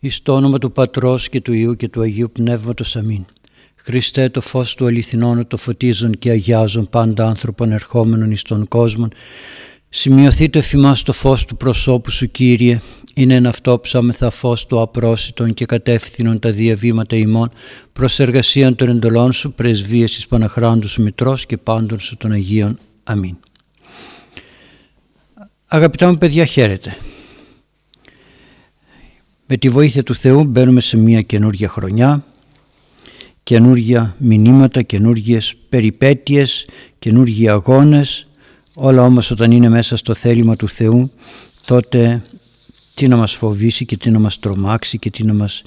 Εις το όνομα του Πατρός και του Υιού και του Αγίου Πνεύματος. Αμήν. Χριστέ το φως του αληθινών το φωτίζουν και αγιάζουν πάντα άνθρωπον ερχόμενων εις τον κόσμο. Σημειωθείτε εφημάς το φως του προσώπου σου Κύριε. Είναι ένα αυτό ψάμεθα φως του απρόσιτων και κατεύθυνον τα διαβήματα ημών προς εργασίαν των εντολών σου πρεσβείες εις Παναχράντους σου Μητρός και πάντων σου των Αγίων. Αμήν. Αγαπητά μου παιδιά χαίρετε. Με τη βοήθεια του Θεού μπαίνουμε σε μια καινούργια χρονιά, καινούργια μηνύματα, καινούργιες περιπέτειες, καινούργιοι αγώνες, όλα όμως όταν είναι μέσα στο θέλημα του Θεού, τότε τι να μας φοβήσει και τι να μας τρομάξει και τι να μας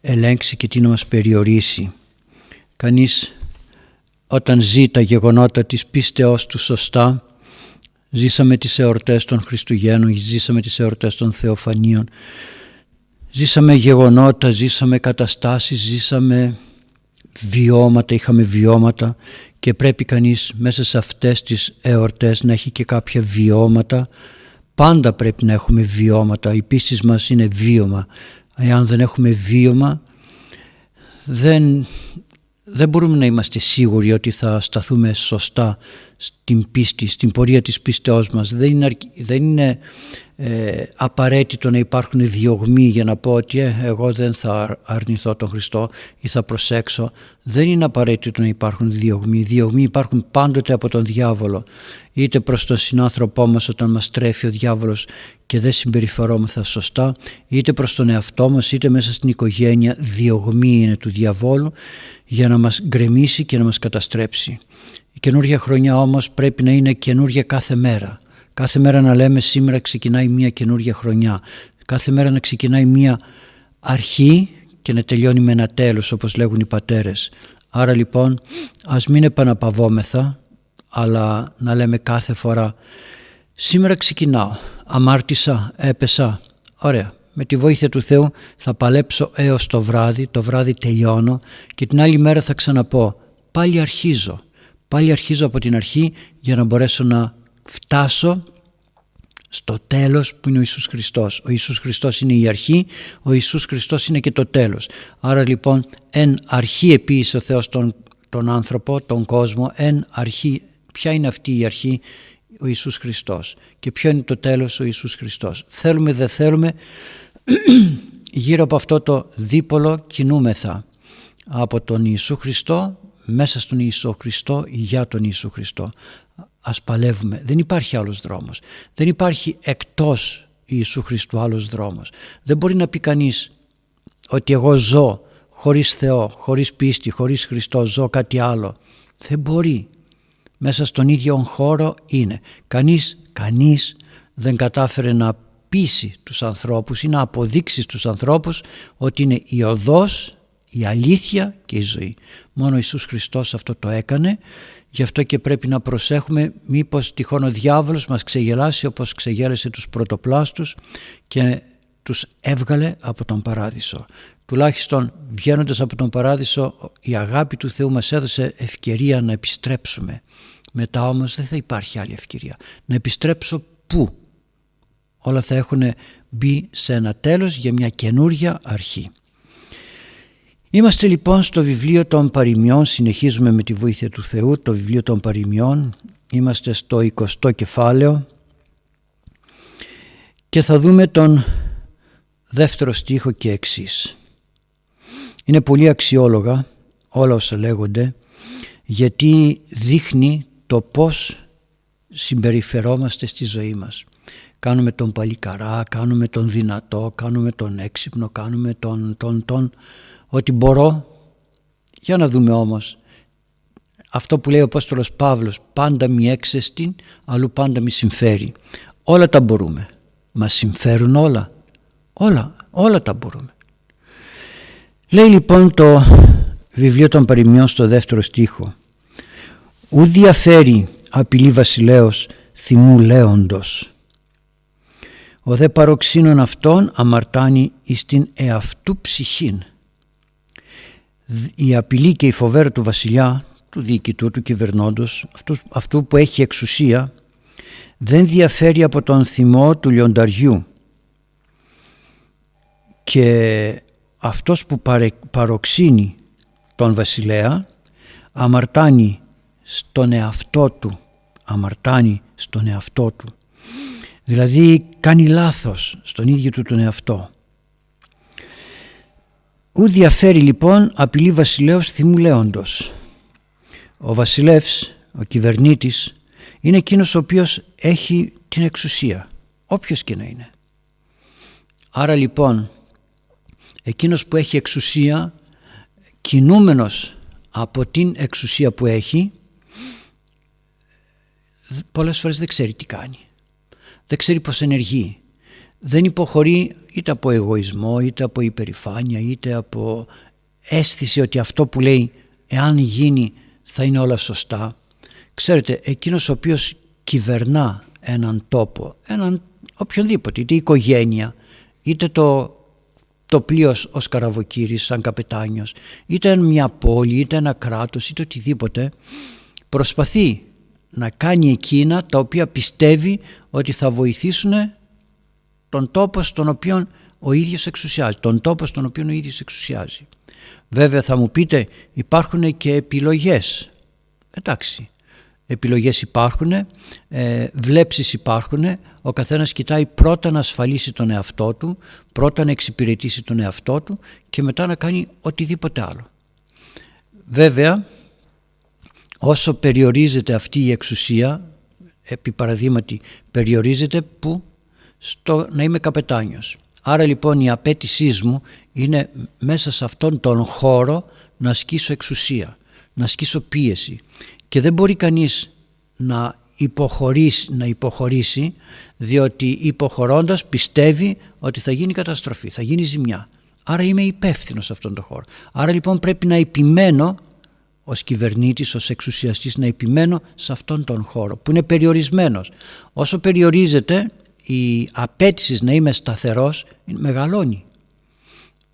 ελέγξει και τι να μας περιορίσει. Κανείς όταν ζει τα γεγονότα της πίστεώς του σωστά, ζήσαμε τις εορτές των Χριστουγέννων, ζήσαμε τις εορτές των Θεοφανίων, Ζήσαμε γεγονότα, ζήσαμε καταστάσεις, ζήσαμε βιώματα, είχαμε βιώματα και πρέπει κανείς μέσα σε αυτές τις εορτές να έχει και κάποια βιώματα. Πάντα πρέπει να έχουμε βιώματα, η πίστη μας είναι βίωμα. Εάν δεν έχουμε βίωμα δεν, δεν μπορούμε να είμαστε σίγουροι ότι θα σταθούμε σωστά στην πίστη, στην πορεία της πίστεώς μας. Δεν είναι, δεν είναι ε, απαραίτητο να υπάρχουν διωγμοί για να πω ότι ε, εγώ δεν θα αρνηθώ τον Χριστό ή θα προσέξω. Δεν είναι απαραίτητο να υπάρχουν διωγμοί. Διωγμοί υπάρχουν πάντοτε από τον διάβολο. Είτε προς τον συνάνθρωπό μας όταν μας τρέφει ο διάβολος και δεν συμπεριφερόμεθα σωστά, είτε προς τον εαυτό μας, είτε μέσα στην οικογένεια. Διωγμοί είναι του διαβόλου για να μας γκρεμίσει και να μας καταστρέψει. Η καινούργια χρονιά όμως πρέπει να είναι καινούργια κάθε μέρα. Κάθε μέρα να λέμε σήμερα ξεκινάει μια καινούργια χρονιά. Κάθε μέρα να ξεκινάει μια αρχή και να τελειώνει με ένα τέλος όπως λέγουν οι πατέρες. Άρα λοιπόν ας μην επαναπαυόμεθα αλλά να λέμε κάθε φορά σήμερα ξεκινάω, αμάρτησα, έπεσα, ωραία. Με τη βοήθεια του Θεού θα παλέψω έως το βράδυ, το βράδυ τελειώνω και την άλλη μέρα θα ξαναπώ πάλι αρχίζω. Πάλι αρχίζω από την αρχή για να μπορέσω να φτάσω στο τέλος που είναι ο Ιησούς Χριστός. Ο Ιησούς Χριστός είναι η αρχή, ο Ιησούς Χριστός είναι και το τέλος. Άρα λοιπόν εν αρχή επίησε ο Θεός τον, τον άνθρωπο, τον κόσμο, εν αρχή, ποια είναι αυτή η αρχή, ο Ιησούς Χριστός και ποιο είναι το τέλος; Ο Ιησούς Χριστός. Θέλουμε δεν θέλουμε γύρω από αυτό το δίπολο κινούμεθα από τον Ιησού Χριστό μέσα στον Ιησού Χριστό για τον Ιησού Χριστό ας παλεύουμε. Δεν υπάρχει άλλος δρόμος. Δεν υπάρχει εκτός Ιησού Χριστού άλλος δρόμος. Δεν μπορεί να πει κανείς ότι εγώ ζω χωρίς Θεό, χωρίς πίστη, χωρίς Χριστό, ζω κάτι άλλο. Δεν μπορεί. Μέσα στον ίδιο χώρο είναι. Κανείς, κανείς δεν κατάφερε να πείσει τους ανθρώπους ή να αποδείξει στους ανθρώπους ότι είναι η οδός, η αλήθεια και η ζωή. Μόνο ο Ιησούς Χριστός αυτό το έκανε Γι' αυτό και πρέπει να προσέχουμε μήπως τυχόν ο διάβολος μας ξεγελάσει όπως ξεγέλασε τους πρωτοπλάστους και τους έβγαλε από τον παράδεισο. Τουλάχιστον βγαίνοντας από τον παράδεισο η αγάπη του Θεού μας έδωσε ευκαιρία να επιστρέψουμε. Μετά όμως δεν θα υπάρχει άλλη ευκαιρία. Να επιστρέψω πού; Όλα θα έχουν μπει σε ένα τέλος για μια καινούρια αρχή. Είμαστε λοιπόν στο βιβλίο των παροιμιών, συνεχίζουμε με τη βοήθεια του Θεού το βιβλίο των παροιμιών, είμαστε στο 20ο κεφάλαιο και θα δούμε τον δεύτερο στίχο και εξής. Είναι πολύ αξιόλογα όλα όσα λέγονται γιατί δείχνει το πώς συμπεριφερόμαστε στη ζωή μας. Κάνουμε τον παλικαρά, κάνουμε τον δυνατό, κάνουμε τον έξυπνο, κάνουμε τον, τον, τον ότι μπορώ. Για να δούμε όμως αυτό που λέει ο Απόστολος Παύλος πάντα μη έξεστην αλλού πάντα μη συμφέρει. Όλα τα μπορούμε. Μας συμφέρουν όλα. Όλα, όλα τα μπορούμε. Λέει λοιπόν το βιβλίο των παροιμιών στο δεύτερο στίχο «Ου διαφέρει απειλή βασιλέως θυμού λέοντος. Ο δε παροξύνων αυτών αμαρτάνει εις την εαυτού ψυχήν η απειλή και η φοβέρα του βασιλιά, του διοικητού, του κυβερνώντος, αυτού, αυτού που έχει εξουσία, δεν διαφέρει από τον θυμό του λιονταριού. Και αυτός που παροξύνει τον βασιλέα αμαρτάνει στον εαυτό του αμαρτάνει στον εαυτό του. Δηλαδή κάνει λάθος στον ίδιο του τον εαυτό Ού διαφέρει λοιπόν απειλή βασιλέως θυμού λέοντος. Ο βασιλεύς, ο κυβερνήτης, είναι εκείνος ο οποίος έχει την εξουσία, όποιος και να είναι. Άρα λοιπόν, εκείνος που έχει εξουσία, κινούμενος από την εξουσία που έχει, πολλές φορές δεν ξέρει τι κάνει. Δεν ξέρει πώς ενεργεί. Δεν υποχωρεί είτε από εγωισμό, είτε από υπερηφάνεια, είτε από αίσθηση ότι αυτό που λέει εάν γίνει θα είναι όλα σωστά. Ξέρετε, εκείνος ο οποίος κυβερνά έναν τόπο, έναν οποιονδήποτε, είτε οικογένεια, είτε το, το πλοίο ως καραβοκύρης σαν καπετάνιος, είτε μια πόλη, είτε ένα κράτος, είτε οτιδήποτε, προσπαθεί να κάνει εκείνα τα οποία πιστεύει ότι θα βοηθήσουν τον τόπο στον οποίο ο ίδιος εξουσιάζει, τον τόπο στον οποίο ο ίδιος εξουσιάζει. Βέβαια θα μου πείτε υπάρχουν και επιλογές. Εντάξει, επιλογές υπάρχουν, ε, βλέψεις υπάρχουν, ο καθένας κοιτάει πρώτα να ασφαλίσει τον εαυτό του, πρώτα να εξυπηρετήσει τον εαυτό του και μετά να κάνει οτιδήποτε άλλο. Βέβαια, όσο περιορίζεται αυτή η εξουσία, επί παραδείγματι περιορίζεται που στο να είμαι καπετάνιος. Άρα λοιπόν η απέτησή μου είναι μέσα σε αυτόν τον χώρο να ασκήσω εξουσία, να ασκήσω πίεση και δεν μπορεί κανείς να υποχωρήσει, να υποχωρήσει διότι υποχωρώντας πιστεύει ότι θα γίνει καταστροφή, θα γίνει ζημιά. Άρα είμαι υπεύθυνος σε αυτόν τον χώρο. Άρα λοιπόν πρέπει να επιμένω ως κυβερνήτης, ως εξουσιαστής να επιμένω σε αυτόν τον χώρο που είναι περιορισμένος. Όσο περιορίζεται η απέτηση να είμαι σταθερός μεγαλώνει.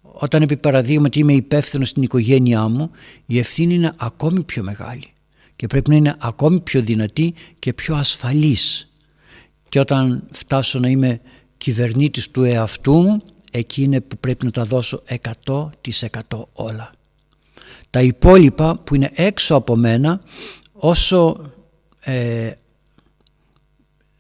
Όταν επί παραδείγματι είμαι υπεύθυνος στην οικογένειά μου η ευθύνη είναι ακόμη πιο μεγάλη και πρέπει να είναι ακόμη πιο δυνατή και πιο ασφαλής. Και όταν φτάσω να είμαι κυβερνήτης του εαυτού μου εκεί είναι που πρέπει να τα δώσω 100% όλα. Τα υπόλοιπα που είναι έξω από μένα όσο ε,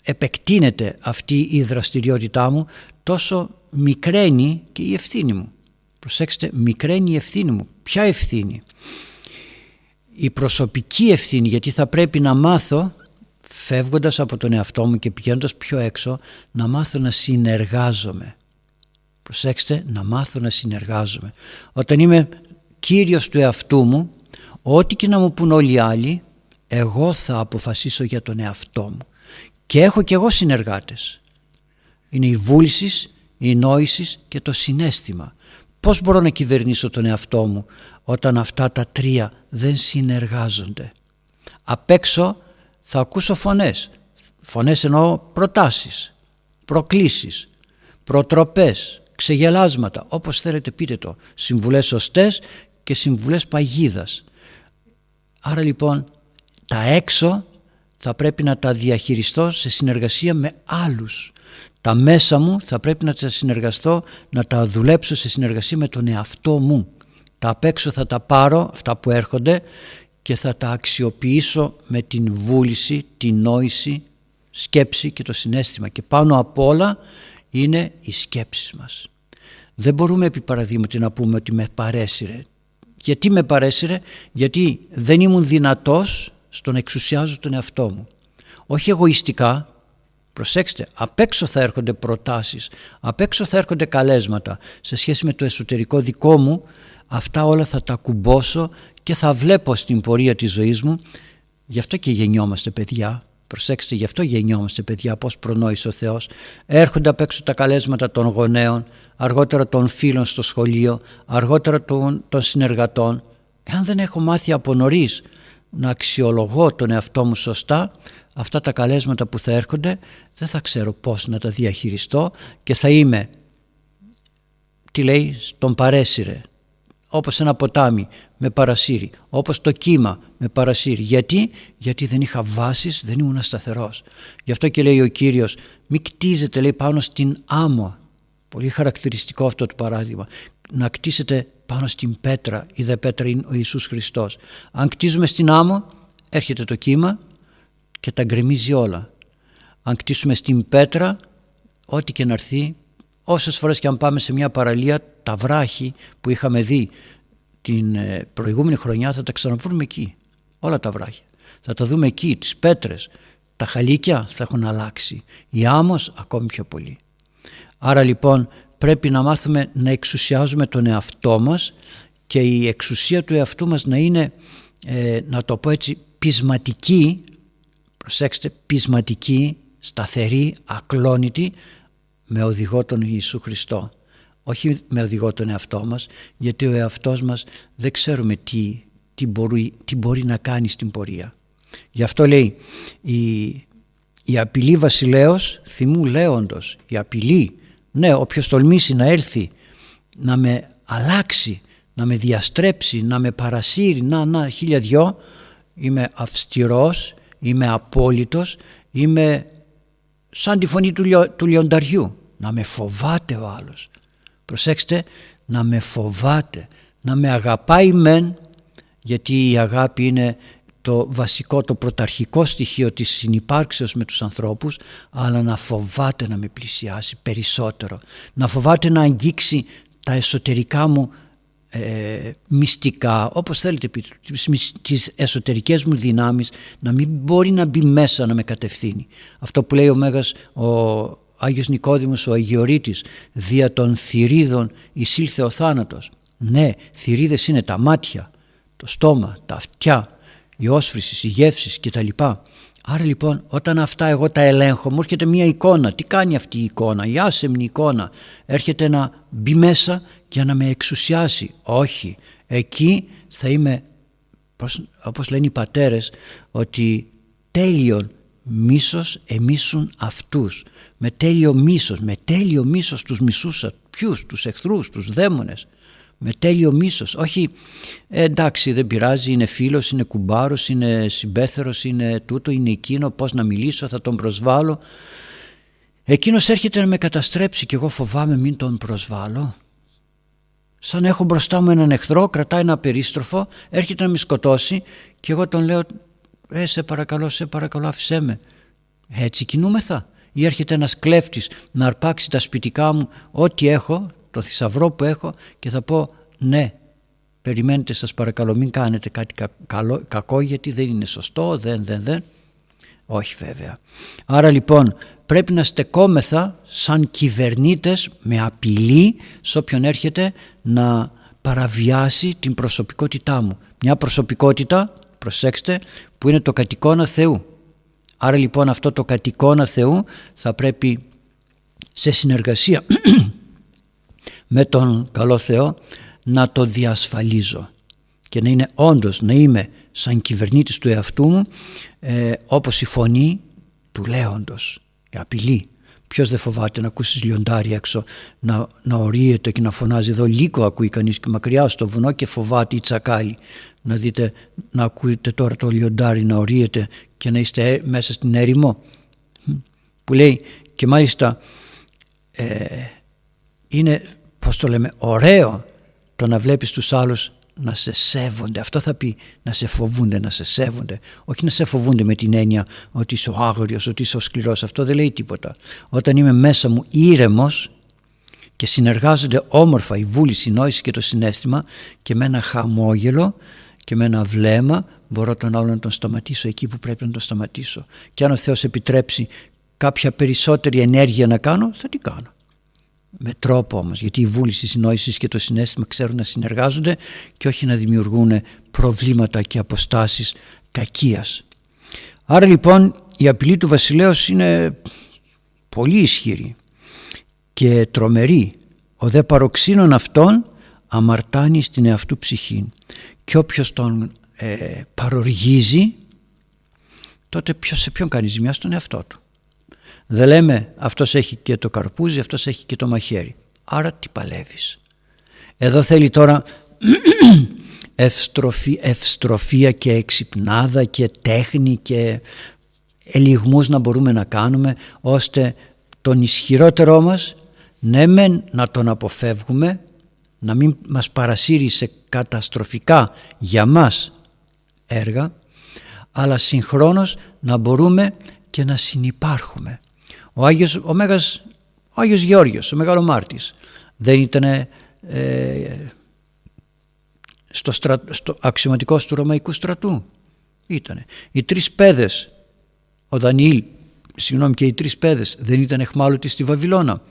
επεκτείνεται αυτή η δραστηριότητά μου τόσο μικραίνει και η ευθύνη μου. Προσέξτε, μικραίνει η ευθύνη μου. Ποια ευθύνη; Η προσωπική ευθύνη γιατί θα πρέπει να μάθω φεύγοντας από τον εαυτό μου και πηγαίνοντας πιο έξω να μάθω να συνεργάζομαι. Προσέξτε, να μάθω να συνεργάζομαι. Όταν είμαι κύριος του εαυτού μου, ό,τι και να μου πούν όλοι οι άλλοι, εγώ θα αποφασίσω για τον εαυτό μου. Και έχω και εγώ συνεργάτες. Είναι η βούλησης, η νόησης και το συνέστημα. Πώς μπορώ να κυβερνήσω τον εαυτό μου όταν αυτά τα τρία δεν συνεργάζονται; Απ' έξω θα ακούσω φωνές. Φωνές εννοώ προτάσεις, προκλήσεις, προτροπές, ξεγελάσματα, όπως θέλετε πείτε το. Συμβουλές σωστές και συμβουλές παγίδας. Άρα λοιπόν τα έξω θα πρέπει να τα διαχειριστώ σε συνεργασία με άλλους. Τα μέσα μου θα πρέπει να τα συνεργαστώ, να τα δουλέψω σε συνεργασία με τον εαυτό μου. Τα απ' έξω θα τα πάρω, αυτά που έρχονται, και θα τα αξιοποιήσω με την βούληση, την νόηση, σκέψη και το συνέστημα. Και πάνω απ' όλα είναι οι σκέψεις μας. Δεν μπορούμε επί παραδείγματι να πούμε ότι με παρέσυρε. Γιατί με παρέσυρε, γιατί δεν ήμουν δυνατός στο να εξουσιάζω τον εαυτό μου. Όχι εγωιστικά, προσέξτε, απ' έξω θα έρχονται προτάσεις, απ' έξω θα έρχονται καλέσματα. Σε σχέση με το εσωτερικό δικό μου, αυτά όλα θα τα κουμπώσω και θα βλέπω στην πορεία της ζωής μου, γι' αυτό και γεννιόμαστε παιδιά, προσέξτε γι' αυτό γεννιόμαστε παιδιά πώς προνόησε ο Θεός. Έρχονται απ' έξω τα καλέσματα των γονέων αργότερα των φίλων στο σχολείο αργότερα των, των συνεργατών. Εάν δεν έχω μάθει από νωρίς να αξιολογώ τον εαυτό μου σωστά αυτά τα καλέσματα που θα έρχονται δεν θα ξέρω πώς να τα διαχειριστώ και θα είμαι τι λέει στον παρέσυρε όπως ένα ποτάμι με παρασύρι όπως το κύμα με παρασύρι γιατί, γιατί δεν είχα βάσεις δεν ήμουν σταθερός. Γι' αυτό και λέει ο Κύριος μη κτίζετε λέει πάνω στην άμμο. Πολύ χαρακτηριστικό αυτό το παράδειγμα. Να κτίσετε πάνω στην πέτρα, η δε πέτρα είναι ο Ιησούς Χριστός. Αν κτίζουμε στην άμμο, έρχεται το κύμα και τα γκρεμίζει όλα. Αν κτίσουμε στην πέτρα, ό,τι και να έρθει, όσες φορές και αν πάμε σε μια παραλία, τα βράχη που είχαμε δει την ε, προηγούμενη χρονιά θα τα ξαναβρούμε εκεί. Όλα τα βράχια. Θα τα δούμε εκεί, τις πέτρες. Τα χαλίκια θα έχουν αλλάξει. Η άμμος ακόμη πιο πολύ. Άρα λοιπόν πρέπει να μάθουμε να εξουσιάζουμε τον εαυτό μας και η εξουσία του εαυτού μας να είναι, ε, να το πω έτσι, πεισματική, προσέξτε, πεισματική, σταθερή, ακλόνητη, με οδηγό τον Ιησού Χριστό. Όχι με οδηγό τον εαυτό μας, γιατί ο εαυτός μας δεν ξέρουμε τι, τι, μπορεί, τι μπορεί να κάνει στην πορεία. Γι' αυτό λέει η, η απειλή βασιλέως θυμού λέοντος, η απειλή ναι, όποιος τολμήσει να έρθει να με αλλάξει, να με διαστρέψει, να με παρασύρει, να, να, χίλια δυο, είμαι αυστηρός, είμαι απόλυτος, είμαι σαν τη φωνή του, λιο, του λιονταριού, να με φοβάται ο άλλος. Προσέξτε, να με φοβάται, να με αγαπάει μεν, γιατί η αγάπη είναι το βασικό, το πρωταρχικό στοιχείο της συνυπάρξεως με τους ανθρώπους αλλά να φοβάται να με πλησιάσει περισσότερο. Να φοβάται να αγγίξει τα εσωτερικά μου ε, μυστικά όπως θέλετε τις εσωτερικές μου δυνάμεις να μην μπορεί να μπει μέσα να με κατευθύνει. Αυτό που λέει ο Μέγας ο Άγιος Νικόδημος ο Αγιορείτης δια των θηρίδων εισήλθε ο θάνατος ναι θηρίδες είναι τα μάτια το στόμα, τα αυτιά η όσφρηση, οι γεύσεις κτλ. Άρα λοιπόν όταν αυτά εγώ τα ελέγχω μου έρχεται μια εικόνα. Τι κάνει αυτή η εικόνα, η άσεμνη εικόνα. Έρχεται να μπει μέσα και να με εξουσιάσει. Όχι, εκεί θα είμαι όπως λένε οι πατέρες ότι τέλειον μίσος εμίσουν αυτούς. Με τέλειο μίσος, με τέλειο μίσος τους μισούσα. Ποιους, τους εχθρούς, τους δαίμονες με τέλειο μίσος. Όχι ε, εντάξει δεν πειράζει, είναι φίλος, είναι κουμπάρος, είναι συμπέθερος, είναι τούτο, είναι εκείνο, πώς να μιλήσω, θα τον προσβάλλω. Εκείνος έρχεται να με καταστρέψει και εγώ φοβάμαι μην τον προσβάλλω. Σαν έχω μπροστά μου έναν εχθρό, κρατάει ένα περίστροφο, έρχεται να με σκοτώσει και εγώ τον λέω «Ε, σε παρακαλώ, σε παρακαλώ άφησέ με». Έτσι κινούμεθα. Ή έρχεται ένας κλέφτης να αρπάξει τα σπιτικά μου, ό,τι έχω, το θησαυρό που έχω και θα πω ναι περιμένετε σας παρακαλώ μην κάνετε κάτι κακό γιατί δεν είναι σωστό δεν δεν δεν. Όχι βέβαια. Άρα λοιπόν πρέπει να στεκόμεθα σαν κυβερνήτες με απειλή σε όποιον έρχεται να παραβιάσει την προσωπικότητά μου. Μια προσωπικότητα προσέξτε που είναι το κατοικώνα Θεού. Άρα λοιπόν αυτό το κατοικώνα Θεού θα πρέπει σε συνεργασία με τον καλό Θεό να το διασφαλίζω και να είναι όντως να είμαι σαν κυβερνήτης του εαυτού μου ε, όπως η φωνή του λέοντος, η απειλή. Ποιος δεν φοβάται να ακούσει λιοντάρι έξω να, να ορίεται και να φωνάζει εδώ λίγο ακούει κανείς και μακριά στο βουνό και φοβάται η τσακάλι να δείτε να ακούτε τώρα το λιοντάρι να ορίεται και να είστε ε, μέσα στην έρημο. Που λέει και μάλιστα ε, είναι πώς το λέμε, ωραίο το να βλέπεις τους άλλους να σε σέβονται. Αυτό θα πει να σε φοβούνται, να σε σέβονται. Όχι να σε φοβούνται με την έννοια ότι είσαι ο άγριος, ότι είσαι ο σκληρός. Αυτό δεν λέει τίποτα. Όταν είμαι μέσα μου ήρεμος και συνεργάζονται όμορφα η βούληση, η νόηση και το συνέστημα και με ένα χαμόγελο και με ένα βλέμμα μπορώ τον άλλο να τον σταματήσω εκεί που πρέπει να τον σταματήσω. Και αν ο Θεός επιτρέψει κάποια περισσότερη ενέργεια να κάνω, θα την κάνω με τρόπο όμως γιατί η βούληση, η συνόηση και το συνέστημα ξέρουν να συνεργάζονται και όχι να δημιουργούν προβλήματα και αποστάσεις κακίας. Άρα λοιπόν η απειλή του βασιλέως είναι πολύ ισχυρή και τρομερή. Ο δε παροξύνων αυτών αμαρτάνει στην εαυτού ψυχή και όποιος τον ε, παροργίζει τότε ποιος, σε ποιον κάνει ζημιά στον εαυτό του. Δεν λέμε αυτός έχει και το καρπούζι, αυτός έχει και το μαχαίρι. Άρα τι παλεύεις. Εδώ θέλει τώρα ευστροφή, ευστροφία και εξυπνάδα και τέχνη και ελιγμούς να μπορούμε να κάνουμε ώστε τον ισχυρότερό μας ναι μεν να τον αποφεύγουμε, να μην μας παρασύρει σε καταστροφικά για μας έργα, αλλά συγχρόνως να μπορούμε και να συνυπάρχουμε. Ο Άγιος, ο Μέγας, ο Άγιος Γεώργιος, ο Μεγάλο Μάρτης, δεν ήταν ε, στο, στρα, στο αξιωματικός του Ρωμαϊκού στρατού. Ήτανε. Οι τρεις πέδες, ο Δανιήλ, συγγνώμη και οι τρεις πέδες δεν ήταν εχμάλωτοι στη Βαβυλώνα.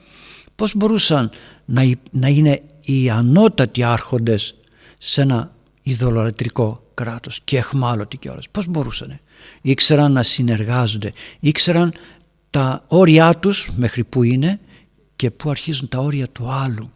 Πώς μπορούσαν να, να είναι οι ανώτατοι άρχοντες σε ένα ειδωλολατρικό κράτος και εχμάλωτοι κιόλας; Πώς μπορούσαν. Ήξεραν να συνεργάζονται. Ήξεραν τα όρια τους μέχρι που είναι και που αρχίζουν τα όρια του άλλου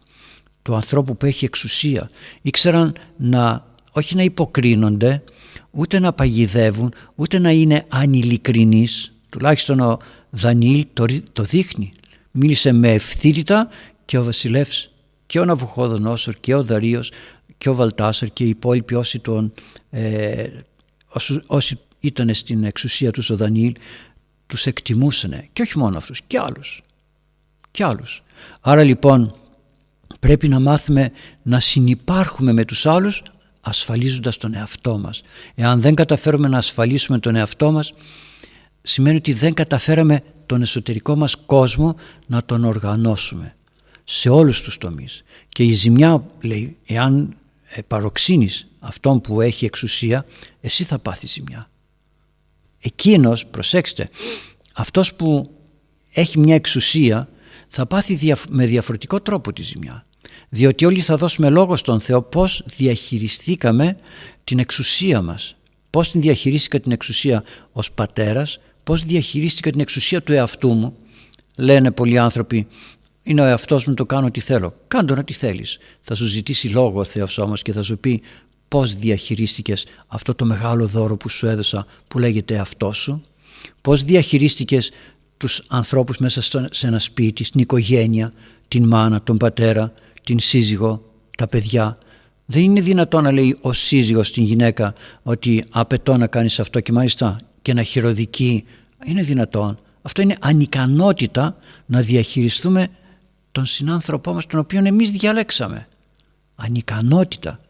του ανθρώπου που έχει εξουσία. Ήξεραν να όχι να υποκρίνονται, ούτε να παγιδεύουν, ούτε να είναι ανηλικρινείς. Τουλάχιστον ο Δανιήλ το, το δείχνει. Μίλησε με ευθύτητα και ο βασιλεύς και ο Ναβουχόδονόσορ και ο Δαρίος και ο Βαλτάσαρ και οι υπόλοιποι όσοι, τον, ε, όσοι, όσοι ήταν στην εξουσία τους ο Δανιήλ τους εκτιμούσαν και όχι μόνο αυτούς και άλλους. Και άλλους. Άρα λοιπόν πρέπει να μάθουμε να συνυπάρχουμε με τους άλλους ασφαλίζοντας τον εαυτό μας. Εάν δεν καταφέρουμε να ασφαλίσουμε τον εαυτό μας σημαίνει ότι δεν καταφέραμε τον εσωτερικό μας κόσμο να τον οργανώσουμε σε όλους τους τομείς. Και η ζημιά λέει εάν παροξύνεις αυτόν που έχει εξουσία εσύ θα πάθεις ζημιά εκείνος προσέξτε αυτός που έχει μια εξουσία θα πάθει με διαφορετικό τρόπο τη ζημιά διότι όλοι θα δώσουμε λόγο στον Θεό πώς διαχειριστήκαμε την εξουσία μας. Πώς την διαχειρίστηκα την εξουσία ως πατέρας πώς διαχειρίστηκα την εξουσία του εαυτού μου. Λένε πολλοί άνθρωποι είναι ο εαυτός μου το κάνω ό,τι θέλω κάντο να τι θέλεις. Θα σου ζητήσει λόγο ο Θεός όμως και θα σου πει πώς διαχειρίστηκες αυτό το μεγάλο δώρο που σου έδωσα που λέγεται εαυτό σου πώς διαχειρίστηκες τους ανθρώπους μέσα σε ένα σπίτι, στην οικογένεια, την μάνα, τον πατέρα, την σύζυγο, τα παιδιά. Δεν είναι δυνατόν να λέει ο σύζυγος στην γυναίκα ότι απαιτώ να κάνεις αυτό και μάλιστα και να χειροδικεί. Είναι δυνατόν. Αυτό είναι ανικανότητα να διαχειριστούμε τον συνάνθρωπό μας τον οποίο εμείς διαλέξαμε. Ανικανότητα.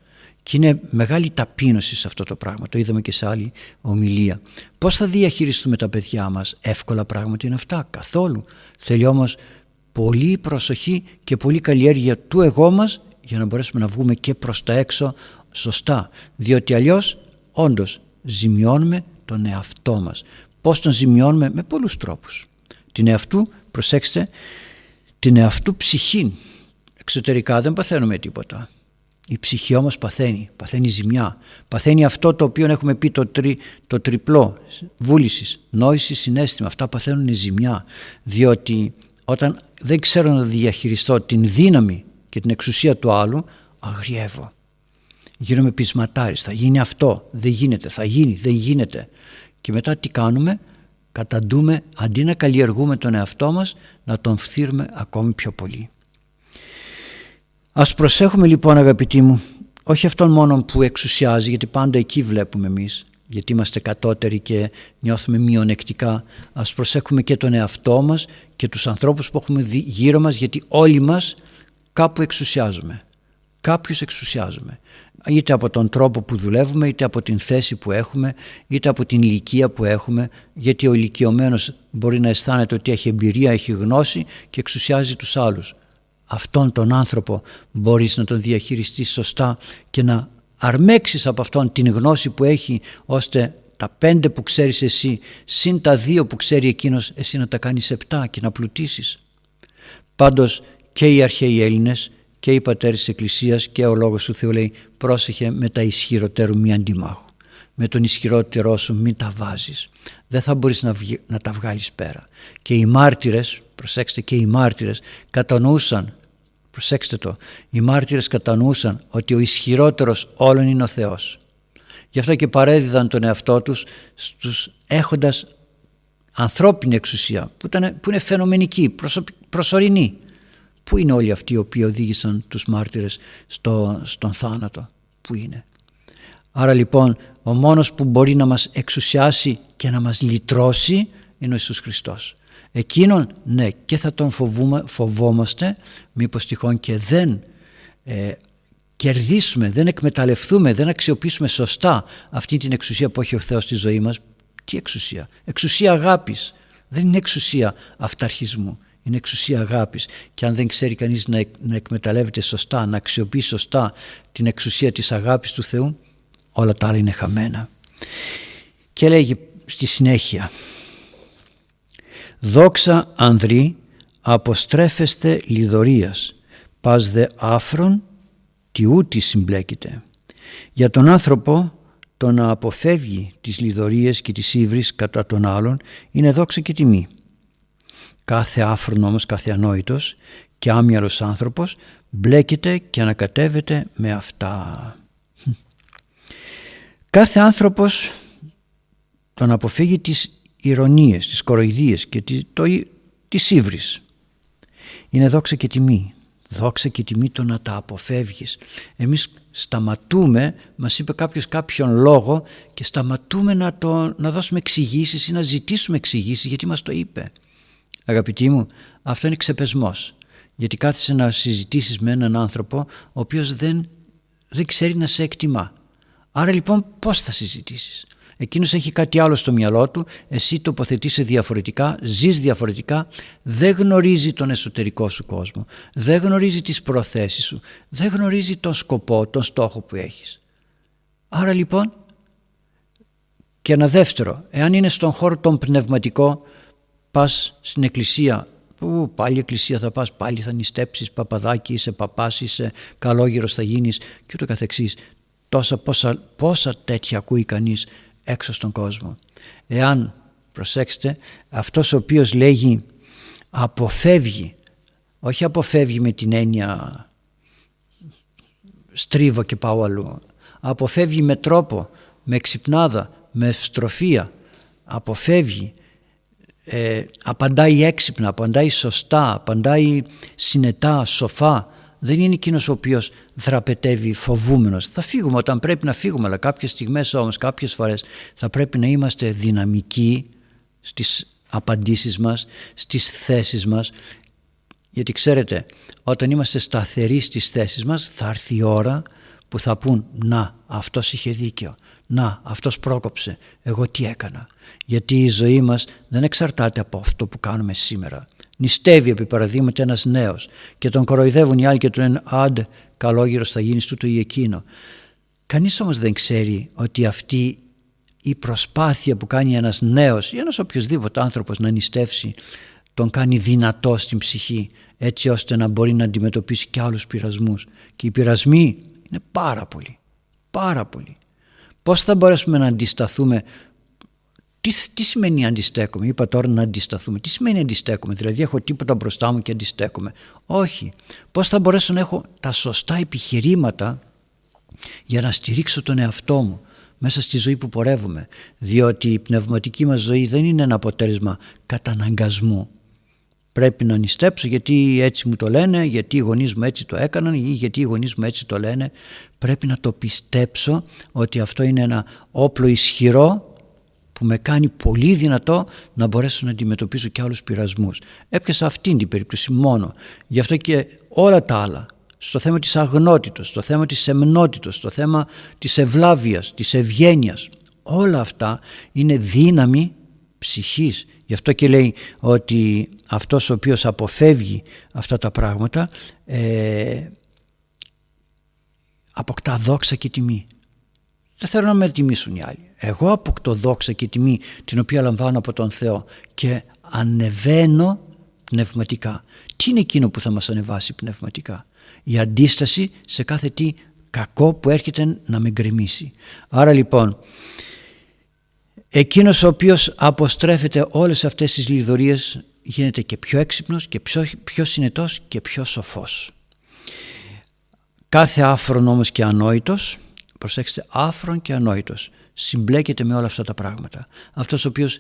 Και είναι μεγάλη ταπείνωση σε αυτό το πράγμα. Το είδαμε και σε άλλη ομιλία. Πώς θα διαχειριστούμε τα παιδιά μας; Εύκολα πράγματα είναι αυτά. Καθόλου. Θέλει όμως πολύ προσοχή και πολύ καλλιέργεια του εγώ μας για να μπορέσουμε να βγούμε και προς τα έξω σωστά. Διότι αλλιώς όντως ζημιώνουμε τον εαυτό μας. Πώς τον ζημιώνουμε; Με πολλούς τρόπους. Την εαυτού, προσέξτε, την εαυτού ψυχή. Εξωτερικά δεν παθαίνουμε τίποτα. Η ψυχή όμως παθαίνει, παθαίνει ζημιά. Παθαίνει αυτό το οποίο έχουμε πει το, τρι, το τριπλό βούλησης, νόησης, συνέστημα. Αυτά παθαίνουν ζημιά διότι όταν δεν ξέρω να διαχειριστώ την δύναμη και την εξουσία του άλλου αγριεύω. Γίνομαι πεισματάρης, θα γίνει αυτό, δεν γίνεται, θα γίνει, δεν γίνεται. Και μετά τι κάνουμε, καταντούμε αντί να καλλιεργούμε τον εαυτό μας να τον φθύρουμε ακόμη πιο πολύ. Ας προσέχουμε λοιπόν αγαπητοί μου, όχι αυτόν μόνο που εξουσιάζει, γιατί πάντα εκεί βλέπουμε εμείς, γιατί είμαστε κατώτεροι και νιώθουμε μειονεκτικά. Ας προσέχουμε και τον εαυτό μας και τους ανθρώπους που έχουμε γύρω μας, γιατί όλοι μας κάπου εξουσιάζουμε. Κάποιους εξουσιάζουμε. Είτε από τον τρόπο που δουλεύουμε, είτε από την θέση που έχουμε, είτε από την ηλικία που έχουμε, γιατί ο ηλικιωμένος μπορεί να αισθάνεται ότι έχει εμπειρία, έχει γνώση και εξουσιάζει τους άλλους αυτόν τον άνθρωπο μπορείς να τον διαχειριστείς σωστά και να αρμέξεις από αυτόν την γνώση που έχει ώστε τα πέντε που ξέρεις εσύ συν τα δύο που ξέρει εκείνος εσύ να τα κάνεις επτά και να πλουτίσεις. Πάντως και οι αρχαίοι Έλληνες και οι πατέρες της Εκκλησίας και ο Λόγος του Θεού λέει πρόσεχε με τα ισχυροτέρου μη αντιμάχου. Με τον ισχυρότερό σου μην τα βάζεις. Δεν θα μπορείς να, να τα βγάλεις πέρα. Και οι μάρτυρες προσέξτε και οι μάρτυρες κατανοούσαν προσέξτε το οι μάρτυρες κατανοούσαν ότι ο ισχυρότερος όλων είναι ο Θεός γι' αυτό και παρέδιδαν τον εαυτό τους στους έχοντας ανθρώπινη εξουσία που, ήταν, που είναι φαινομενική, προσωρινή Πού είναι όλοι αυτοί οι οποίοι οδήγησαν τους μάρτυρες στο, στον θάνατο; Πού είναι; Άρα λοιπόν ο μόνος που μπορεί να μας εξουσιάσει και να μας λυτρώσει είναι ο Ιησούς Χριστός. Εκείνον ναι και θα τον φοβούμε, φοβόμαστε μήπως τυχόν και δεν ε, κερδίσουμε, δεν εκμεταλλευτούμε, δεν αξιοποιήσουμε σωστά αυτή την εξουσία που έχει ο Θεός στη ζωή μας. Τι εξουσία, εξουσία αγάπης, δεν είναι εξουσία αυταρχισμού είναι εξουσία αγάπης και αν δεν ξέρει κανείς να, να εκμεταλλεύεται σωστά, να αξιοποιεί σωστά την εξουσία της αγάπης του Θεού όλα τα άλλα είναι χαμένα και λέγει στη συνέχεια «Δόξα ανδρή αποστρέφεστε λιδωρίας, πας δε άφρον τι ούτι συμπλέκεται». Για τον άνθρωπο το να αποφεύγει τις λιδωρίες και τις ύβρις κατά των άλλων είναι δόξα και τιμή. Κάθε άφρον όμως, κάθε ανόητος και άμυαλος άνθρωπος μπλέκεται και ανακατεύεται με αυτά. Κάθε άνθρωπος τον αποφύγει τις ηρωνίες, τις κοροϊδίες και το, τις ύβρις. Είναι δόξα και τιμή. Δόξα και τιμή το να τα αποφεύγεις. Εμείς σταματούμε, μας είπε κάποιος κάποιον λόγο και σταματούμε να, το, να δώσουμε εξηγήσεις ή να ζητήσουμε εξηγήσεις γιατί μας το είπε. Αγαπητοί μου, αυτό είναι ξεπεσμός. Γιατί κάθεσαι να συζητήσεις με έναν άνθρωπο ο οποίος δεν, δεν ξέρει να σε εκτιμά. Άρα λοιπόν πώς θα συζητήσεις; Εκείνος έχει κάτι άλλο στο μυαλό του, εσύ τοποθετείσαι διαφορετικά, ζεις διαφορετικά, δεν γνωρίζει τον εσωτερικό σου κόσμο, δεν γνωρίζει τις προθέσεις σου, δεν γνωρίζει τον σκοπό, τον στόχο που έχεις. Άρα λοιπόν, και ένα δεύτερο, εάν είναι στον χώρο τον πνευματικό, πας στην εκκλησία που πάλι εκκλησία θα πας, πάλι θα νηστέψεις παπαδάκι, είσαι παπάς, είσαι καλόγερος θα γίνεις και ούτω καθεξής. Τόσα πόσα, πόσα τέτοια ακούει κανείς έξω στον κόσμο. Εάν, προσέξτε, αυτός ο οποίος λέγει αποφεύγει, όχι αποφεύγει με την έννοια στρίβω και πάω αλλού, αποφεύγει με τρόπο, με ξυπνάδα, με στροφία, αποφεύγει, ε, απαντάει έξυπνα, απαντάει σωστά, απαντάει συνετά, σοφά. Δεν είναι εκείνος ο οποίος δραπετεύει φοβούμενος. Θα φύγουμε όταν πρέπει να φύγουμε, αλλά κάποιες στιγμές όμως, κάποιες φορές θα πρέπει να είμαστε δυναμικοί στις απαντήσεις μας, στις θέσεις μας. Γιατί ξέρετε, όταν είμαστε σταθεροί στις θέσεις μας θα έρθει η ώρα που θα πούν «Να, αυτός είχε δίκιο, να, αυτός πρόκοψε, εγώ τι έκανα». Γιατί η ζωή μας δεν εξαρτάται από αυτό που κάνουμε σήμερα. Νηστεύει επί παραδείγματι ένας νέος και τον κοροϊδεύουν οι άλλοι και του λένε «Άντε, καλόγυρος θα γίνεις τούτο ή εκείνο». Κανείς όμως δεν ξέρει ότι αυτή η προσπάθεια που κάνει ένας νέος ή ένας οποιοδήποτε άνθρωπος να νηστεύσει τον κάνει δυνατό στην ψυχή έτσι ώστε να μπορεί να αντιμετωπίσει και άλλους πειρασμούς. Και οι πειρασμοί είναι πάρα πολύ. Πάρα πολύ. Πώς θα μπορέσουμε να αντισταθούμε τι, τι σημαίνει αντιστέκομαι, είπα τώρα να αντισταθούμε. Τι σημαίνει αντιστέκομαι, δηλαδή έχω τίποτα μπροστά μου και αντιστέκομαι. Όχι. Πώς θα μπορέσω να έχω τα σωστά επιχειρήματα για να στηρίξω τον εαυτό μου μέσα στη ζωή που πορεύουμε. Διότι η πνευματική μας ζωή δεν είναι ένα αποτέλεσμα καταναγκασμού πρέπει να νηστέψω γιατί έτσι μου το λένε, γιατί οι γονείς μου έτσι το έκαναν ή γιατί οι γονείς μου έτσι το λένε. Πρέπει να το πιστέψω ότι αυτό είναι ένα όπλο ισχυρό που με κάνει πολύ δυνατό να μπορέσω να αντιμετωπίσω και άλλους πειρασμούς. Έπιασα αυτήν την περίπτωση μόνο. Γι' αυτό και όλα τα άλλα, στο θέμα της αγνότητος, στο θέμα της εμνότητος, στο θέμα της ευλάβειας, της ευγένειας, όλα αυτά είναι δύναμη ψυχής. Γι' αυτό και λέει ότι αυτός ο οποίος αποφεύγει αυτά τα πράγματα ε, αποκτά δόξα και τιμή. Δεν θέλω να με τιμήσουν οι άλλοι. Εγώ αποκτώ δόξα και τιμή την οποία λαμβάνω από τον Θεό και ανεβαίνω πνευματικά. Τι είναι εκείνο που θα μας ανεβάσει πνευματικά; Η αντίσταση σε κάθε τι κακό που έρχεται να με γκρεμίσει. Άρα λοιπόν εκείνος ο οποίος αποστρέφεται όλες αυτές τις λιδωρίες γίνεται και πιο έξυπνος και πιο, πιο συνετός και πιο σοφός. Κάθε άφρον όμως και ανόητος, προσέξτε άφρον και ανόητος, συμπλέκεται με όλα αυτά τα πράγματα. Αυτός ο οποίος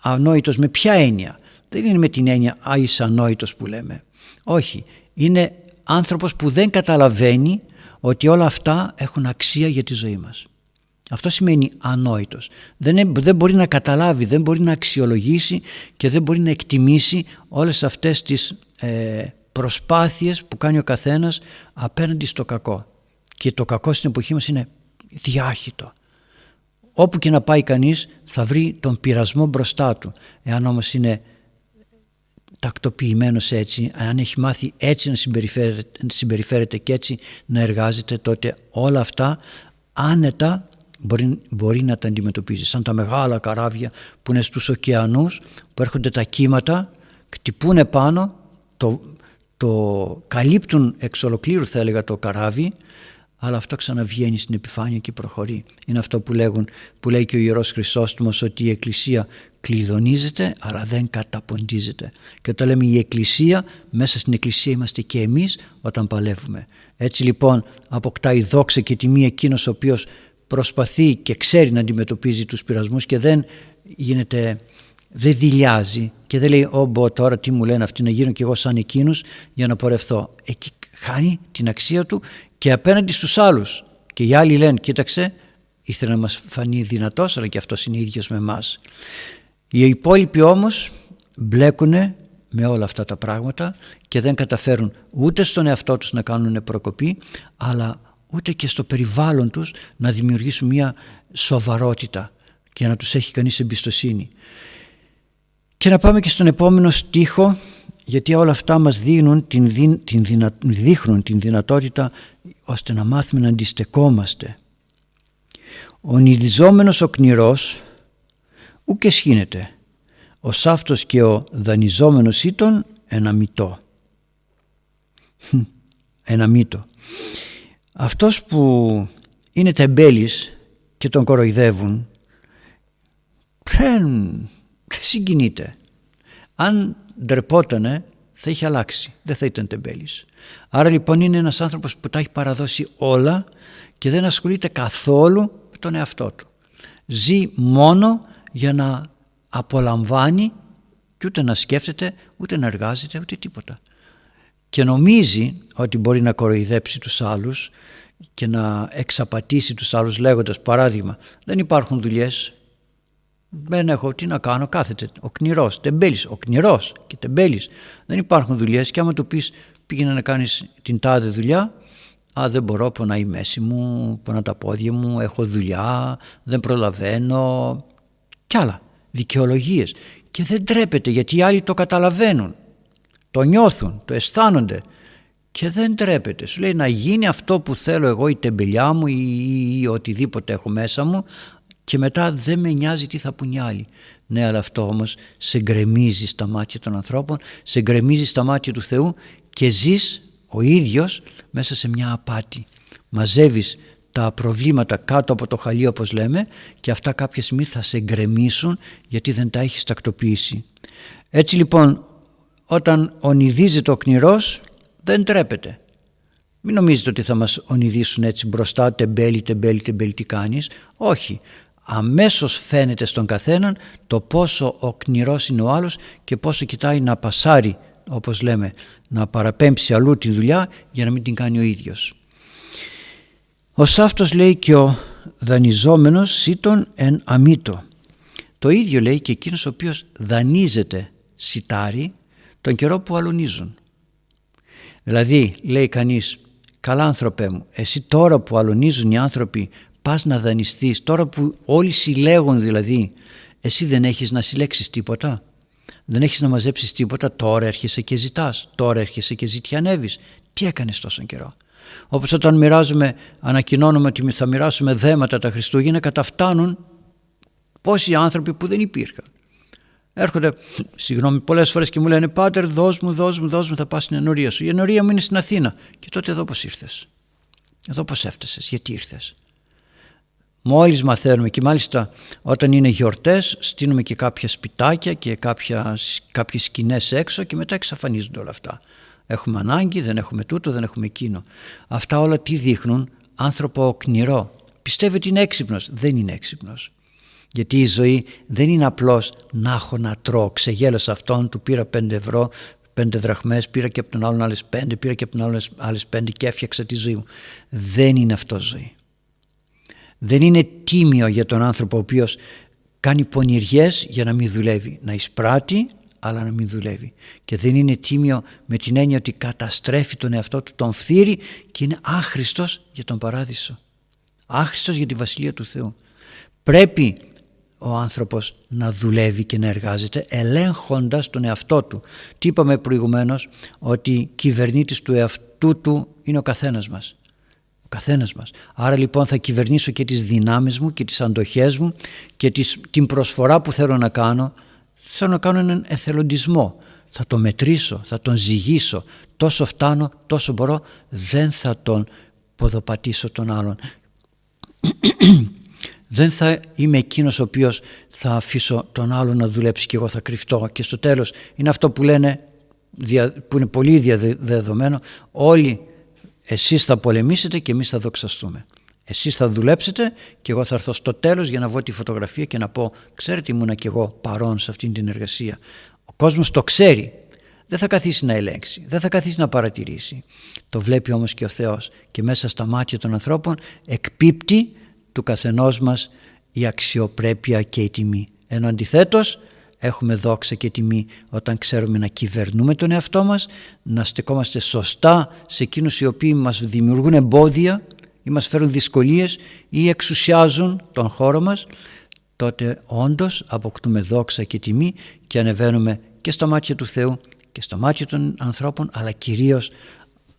ανόητος με ποια έννοια, δεν είναι με την έννοια «α είσαι ανόητος» που λέμε. Όχι, είναι άνθρωπος που δεν καταλαβαίνει ότι όλα αυτά έχουν αξία για τη ζωή μας. Αυτό σημαίνει ανόητος. Δεν, δεν μπορεί να καταλάβει, δεν μπορεί να αξιολογήσει και δεν μπορεί να εκτιμήσει όλες αυτές τις ε, προσπάθειες που κάνει ο καθένας απέναντι στο κακό. Και το κακό στην εποχή μας είναι διάχυτο. Όπου και να πάει κανείς θα βρει τον πειρασμό μπροστά του. Εάν όμως είναι τακτοποιημένος έτσι, αν έχει μάθει έτσι να συμπεριφέρεται, συμπεριφέρεται και έτσι να εργάζεται, τότε όλα αυτά άνετα μπορεί, μπορεί να τα αντιμετωπίζεις. Σαν τα μεγάλα καράβια που είναι στους ωκεανούς, που έρχονται τα κύματα, κτυπούν πάνω, το, το καλύπτουν εξ ολοκλήρου θα έλεγα το καράβι αλλά αυτό ξαναβγαίνει στην επιφάνεια και προχωρεί. Είναι αυτό που, λέγουν, που λέει και ο Ιερός Χρυσόστομος ότι η Εκκλησία κλειδονίζεται αλλά δεν καταποντίζεται. Και όταν λέμε η Εκκλησία, μέσα στην Εκκλησία είμαστε και εμείς όταν παλεύουμε. Έτσι λοιπόν αποκτάει δόξα και τιμή εκείνος ο οποίος προσπαθεί και ξέρει να αντιμετωπίζει τους πειρασμούς και δεν γίνεται δεν δηλιάζει και δεν λέει «Ω τώρα τι μου λένε αυτοί να γίνω και εγώ σαν εκείνους για να πορευθώ». Εκεί χάνει την αξία του και απέναντι στους άλλους. Και οι άλλοι λένε «Κοίταξε, ήθελε να μας φανεί δυνατός αλλά και αυτός είναι ίδιος με εμάς. Οι υπόλοιποι όμως μπλέκουν με όλα αυτά τα πράγματα και δεν καταφέρουν ούτε στον εαυτό τους να κάνουν προκοπή αλλά ούτε και στο περιβάλλον τους να δημιουργήσουν μια σοβαρότητα και να τους έχει κανείς εμπιστοσύνη. Και να πάμε και στον επόμενο στίχο γιατί όλα αυτά μας δίνουν την, την δυνα, δείχνουν την δυνατότητα ώστε να μάθουμε να αντιστεκόμαστε. Ο νηδιζόμενος ο κνηρός ούτε σχήνεται. Ο σάφτος και ο δανειζόμενος ήτον ένα μυτό. Ένα μύτο. Αυτός που είναι τεμπέλης και τον κοροϊδεύουν δεν συγκινείται. Αν ντρεπότανε θα είχε αλλάξει, δεν θα ήταν τεμπέλης. Άρα λοιπόν είναι ένας άνθρωπος που τα έχει παραδώσει όλα και δεν ασχολείται καθόλου με τον εαυτό του. Ζει μόνο για να απολαμβάνει και ούτε να σκέφτεται, ούτε να εργάζεται, ούτε τίποτα. Και νομίζει ότι μπορεί να κοροϊδέψει τους άλλους και να εξαπατήσει τους άλλους λέγοντας παράδειγμα δεν υπάρχουν δουλειές δεν έχω τι να κάνω, κάθεται ο κνηρό, τεμπέλη. Ο κνηρό και τεμπέλη. Δεν υπάρχουν δουλειές και άμα του πεις πήγαινε να κάνεις την τάδε δουλειά, Α, δεν μπορώ, πονάει η μέση μου, πονά τα πόδια μου, έχω δουλειά, δεν προλαβαίνω. Κι άλλα. Δικαιολογίες. Και δεν τρέπεται γιατί οι άλλοι το καταλαβαίνουν. Το νιώθουν, το αισθάνονται. Και δεν τρέπεται. Σου λέει να γίνει αυτό που θέλω εγώ, η τεμπελιά μου ή, ή οτιδήποτε έχω μέσα μου, και μετά δεν με νοιάζει τι θα πουν οι άλλοι. Ναι, αλλά αυτό όμως σε γκρεμίζει στα μάτια των ανθρώπων, σε γκρεμίζει στα μάτια του Θεού και ζεις ο ίδιος μέσα σε μια απάτη. Μαζεύεις τα προβλήματα κάτω από το χαλί όπως λέμε και αυτά κάποια στιγμή θα σε γκρεμίσουν γιατί δεν τα έχεις τακτοποιήσει. Έτσι λοιπόν όταν ονειδίζεται ο κνηρός δεν τρέπεται. Μην νομίζετε ότι θα μας ονειδήσουν έτσι μπροστά τεμπέλη, τεμπέλη, τεμπέλη τι κάνεις. Όχι, αμέσως φαίνεται στον καθέναν το πόσο ο κνηρός είναι ο άλλος και πόσο κοιτάει να πασάρει όπως λέμε να παραπέμψει αλλού τη δουλειά για να μην την κάνει ο ίδιος. Ο Σάφτος λέει και ο δανειζόμενος σίτον εν αμύτο. Το ίδιο λέει και εκείνος ο οποίος δανείζεται σιτάρι τον καιρό που αλωνίζουν. Δηλαδή λέει κανείς καλά άνθρωπέ μου εσύ τώρα που αλωνίζουν οι άνθρωποι πας να δανειστείς. Τώρα που όλοι συλλέγουν δηλαδή εσύ δεν έχεις να συλλέξεις τίποτα. Δεν έχεις να μαζέψεις τίποτα. Τώρα έρχεσαι και ζητάς. Τώρα έρχεσαι και ζητιανεύεις τι έκανες τόσο καιρό; Όπως όταν μοιράζουμε ανακοινώνουμε ότι θα μοιράσουμε δέματα τα Χριστούγεννα καταφτάνουν πόσοι άνθρωποι που δεν υπήρχαν. Έρχονται συγγνώμη πολλές φορές και μου λένε πάτερ δώσ' μου, δώσ' μου, δώσ' μου θα πας στην ενορία σου η ενορία μου είναι στην Αθήνα. Και τότε εδώ πως ήρθες; Εδώ πως έφτασες, γιατί ήρθες; Μόλις μαθαίνουμε και μάλιστα όταν είναι γιορτές στείλουμε και κάποια σπιτάκια και κάποια, κάποιες σκηνές έξω και μετά εξαφανίζονται όλα αυτά. Έχουμε ανάγκη, δεν έχουμε τούτο, δεν έχουμε εκείνο. Αυτά όλα τι δείχνουν, άνθρωπο κνηρό. Πιστεύει ότι είναι έξυπνος, δεν είναι έξυπνος. Γιατί η ζωή δεν είναι απλώς να έχω να τρώω. Ξεγέλασα αυτόν, του πήρα πέντε ευρώ, πέντε δραχμές, πήρα και από τον άλλον άλλες πέντε, πήρα και από τον άλλον άλλες πέντε και έφτιαξα τη ζωή μου. Δεν είναι αυτό ζωή Δεν είναι τίμιο για τον άνθρωπο ο οποίος κάνει πονηριές για να μην δουλεύει. Να εισπράττει αλλά να μην δουλεύει. Και δεν είναι τίμιο με την έννοια ότι καταστρέφει τον εαυτό του, τον φθείρει και είναι άχρηστος για τον παράδεισο. Άχρηστος για τη Βασιλεία του Θεού. Πρέπει ο άνθρωπος να δουλεύει και να εργάζεται ελέγχοντας τον εαυτό του. Τι είπαμε προηγουμένως ότι κυβερνήτης του εαυτού του είναι ο καθένας μας. Ο καθένας μας. Άρα λοιπόν θα κυβερνήσω και τις δυνάμεις μου και τις αντοχές μου και την προσφορά που θέλω να κάνω. Θέλω να κάνω έναν εθελοντισμό. Θα τον μετρήσω, θα τον ζυγίσω. Τόσο φτάνω, τόσο μπορώ. Δεν θα τον ποδοπατήσω τον άλλον δεν θα είμαι εκείνος ο οποίος θα αφήσω τον άλλο να δουλέψει και εγώ θα κρυφτώ και στο τέλος είναι αυτό που λένε που είναι πολύ διαδεδομένο όλοι εσείς θα πολεμήσετε και εμείς θα δοξαστούμε εσείς θα δουλέψετε και εγώ θα έρθω στο τέλος για να βγω τη φωτογραφία και να πω ξέρετε ήμουνα και εγώ παρόν σε αυτήν την εργασία ο κόσμος το ξέρει δεν θα καθίσει να ελέγξει, δεν θα καθίσει να παρατηρήσει. Το βλέπει όμως και ο Θεός και μέσα στα μάτια των ανθρώπων εκπίπτει του καθενός μας η αξιοπρέπεια και η τιμή. Ενώ αντιθέτως έχουμε δόξα και τιμή όταν ξέρουμε να κυβερνούμε τον εαυτό μας, να στεκόμαστε σωστά σε εκείνους οι οποίοι μας δημιουργούν εμπόδια ή μας φέρουν δυσκολίες ή εξουσιάζουν τον χώρο μας, τότε όντως αποκτούμε δόξα και τιμή και ανεβαίνουμε και στα μάτια του Θεού και στα μάτια των ανθρώπων αλλά κυρίως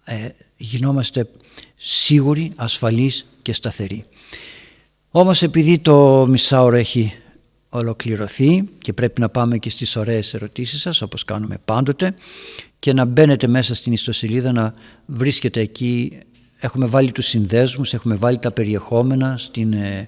ε, γινόμαστε σίγουροι, ασφαλείς και σταθεροί. Όμως επειδή το μισάωρο έχει ολοκληρωθεί και πρέπει να πάμε και στις ωραίες ερωτήσεις σας όπως κάνουμε πάντοτε και να μπαίνετε μέσα στην ιστοσελίδα να βρίσκετε εκεί έχουμε βάλει τους συνδέσμους, έχουμε βάλει τα περιεχόμενα στην, ε,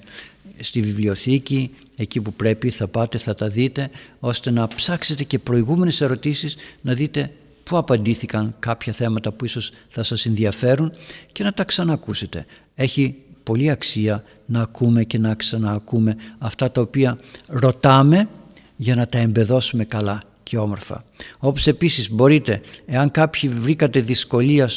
στη βιβλιοθήκη εκεί που πρέπει θα πάτε θα τα δείτε ώστε να ψάξετε και προηγούμενες ερωτήσεις να δείτε πού απαντήθηκαν κάποια θέματα που ίσως θα σας ενδιαφέρουν και να τα ξανακούσετε. Έχει πολύ αξία να ακούμε και να ξαναακούμε αυτά τα οποία ρωτάμε για να τα εμπεδώσουμε καλά και όμορφα. Όπως επίσης μπορείτε, εάν κάποιοι βρήκατε δυσκολία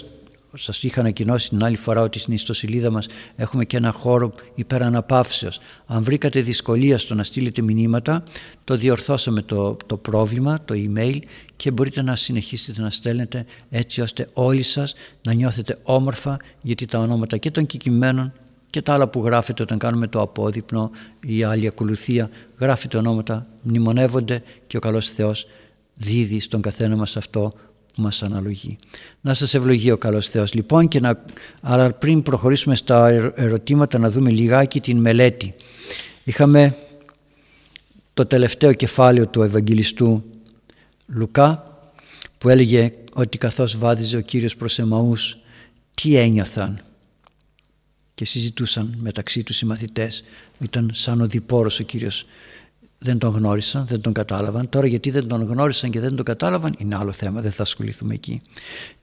σας είχα ανακοινώσει την άλλη φορά ότι στην ιστοσελίδα μας έχουμε και ένα χώρο υπεραναπαύσεως. Αν βρήκατε δυσκολία στο να στείλετε μηνύματα, το διορθώσαμε το, το πρόβλημα, το email και μπορείτε να συνεχίσετε να στέλνετε έτσι ώστε όλοι σας να νιώθετε όμορφα γιατί τα ονόματα και των κεκτημένων και τα άλλα που γράφετε όταν κάνουμε το απόδειπνο ή άλλη ακολουθία γράφετε ονόματα, μνημονεύονται και ο καλός Θεός δίδει στον καθένα μας αυτό που μας αναλογεί. Να σας ευλογεί ο καλός Θεός λοιπόν και να, αλλά πριν προχωρήσουμε στα ερωτήματα να δούμε λιγάκι την μελέτη. Είχαμε το τελευταίο κεφάλαιο του Ευαγγελιστού Λουκά που έλεγε ότι καθώς βάδιζε ο Κύριος προς Εμαούς τι ένιωθαν; Και συζητούσαν μεταξύ τους οι μαθητές. Ήταν σαν ο διπόρος ο Κύριος. Δεν τον γνώρισαν, δεν τον κατάλαβαν. Τώρα γιατί δεν τον γνώρισαν και δεν τον κατάλαβαν είναι άλλο θέμα, δεν θα ασχοληθούμε εκεί.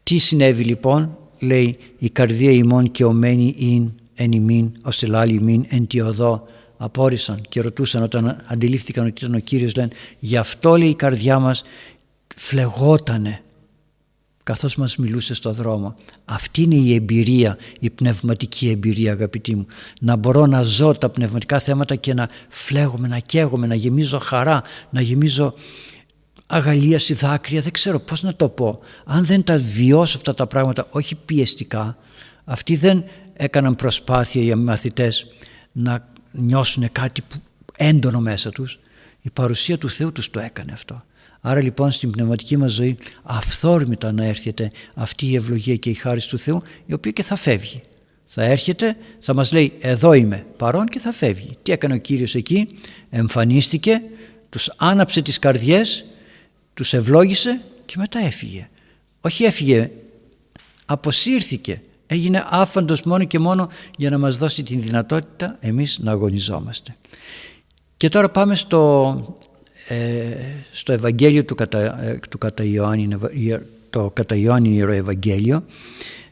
Τι συνέβη λοιπόν, λέει η καρδία ημών και ομένη ειν εν ημίν, ως ελάλη ημίν εν τη οδό. Απόρρισαν και ρωτούσαν όταν αντιλήφθηκαν ότι ήταν ο Κύριος λένε γι' αυτό λέει η καρδιά μας φλεγότανε καθώς μας μιλούσε στο δρόμο. Αυτή είναι η εμπειρία, η πνευματική εμπειρία αγαπητοί μου. Να μπορώ να ζω τα πνευματικά θέματα και να φλέγομαι, να καίγομαι, να γεμίζω χαρά, να γεμίζω αγαλίαση, δάκρυα, δεν ξέρω πώς να το πω. Αν δεν τα βιώσω αυτά τα πράγματα, όχι πιεστικά, αυτοί δεν έκαναν προσπάθεια οι μαθητές να νιώσουν κάτι έντονο μέσα τους. Η παρουσία του Θεού τους το έκανε αυτό. Άρα λοιπόν στην πνευματική μας ζωή αυθόρμητα να έρχεται αυτή η ευλογία και η χάρη του Θεού η οποία και θα φεύγει. Θα έρχεται, θα μας λέει εδώ είμαι παρόν και θα φεύγει. Τι έκανε ο Κύριος εκεί, εμφανίστηκε, τους άναψε τις καρδιές, τους ευλόγησε και μετά έφυγε. Όχι έφυγε, αποσύρθηκε, έγινε άφαντος μόνο και μόνο για να μας δώσει την δυνατότητα εμείς να αγωνιζόμαστε. Και τώρα πάμε στο ε, στο Ευαγγέλιο του κατά, ε, του κατά Ιωάννη, το κατά Ιωάννη Ευαγγέλιο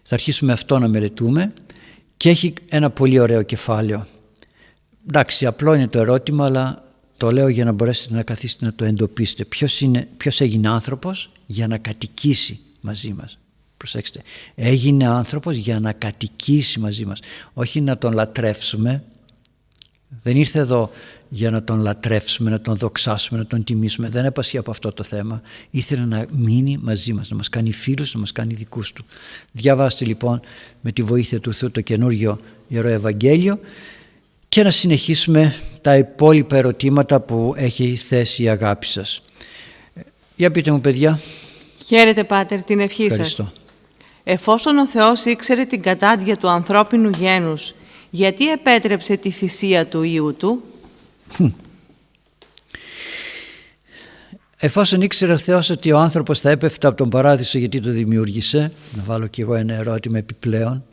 θα αρχίσουμε αυτό να μελετούμε και έχει ένα πολύ ωραίο κεφάλαιο. Εντάξει απλό είναι το ερώτημα αλλά το λέω για να μπορέσετε να καθίσετε να το εντοπίσετε. Ποιος, είναι, ποιος έγινε άνθρωπος για να κατοικήσει μαζί μας; Προσέξτε. Έγινε άνθρωπος για να κατοικήσει μαζί μας. Όχι να τον λατρεύσουμε Δεν ήρθε εδώ για να τον λατρεύσουμε, να τον δοξάσουμε, να τον τιμήσουμε. Δεν έπασε από αυτό το θέμα. Ήθελε να μείνει μαζί μας, να μας κάνει φίλους, να μας κάνει δικούς του. Διαβάστε λοιπόν με τη βοήθεια του Θεού το καινούργιο Ιερό Ευαγγέλιο και να συνεχίσουμε τα υπόλοιπα ερωτήματα που έχει θέσει η αγάπη σας. Για πείτε μου παιδιά. Χαίρετε Πάτερ την ευχή Ευχαριστώ. σας. Εφόσον ο Θεός ήξερε την κατάντια του ανθρώπινου γένους, γιατί επέτρεψε τη θυσία του Υιού Του; Εφόσον ήξερε ο Θεός ότι ο άνθρωπος θα έπεφτε από τον παράδεισο γιατί το δημιούργησε, να βάλω κι εγώ ένα ερώτημα επιπλέον,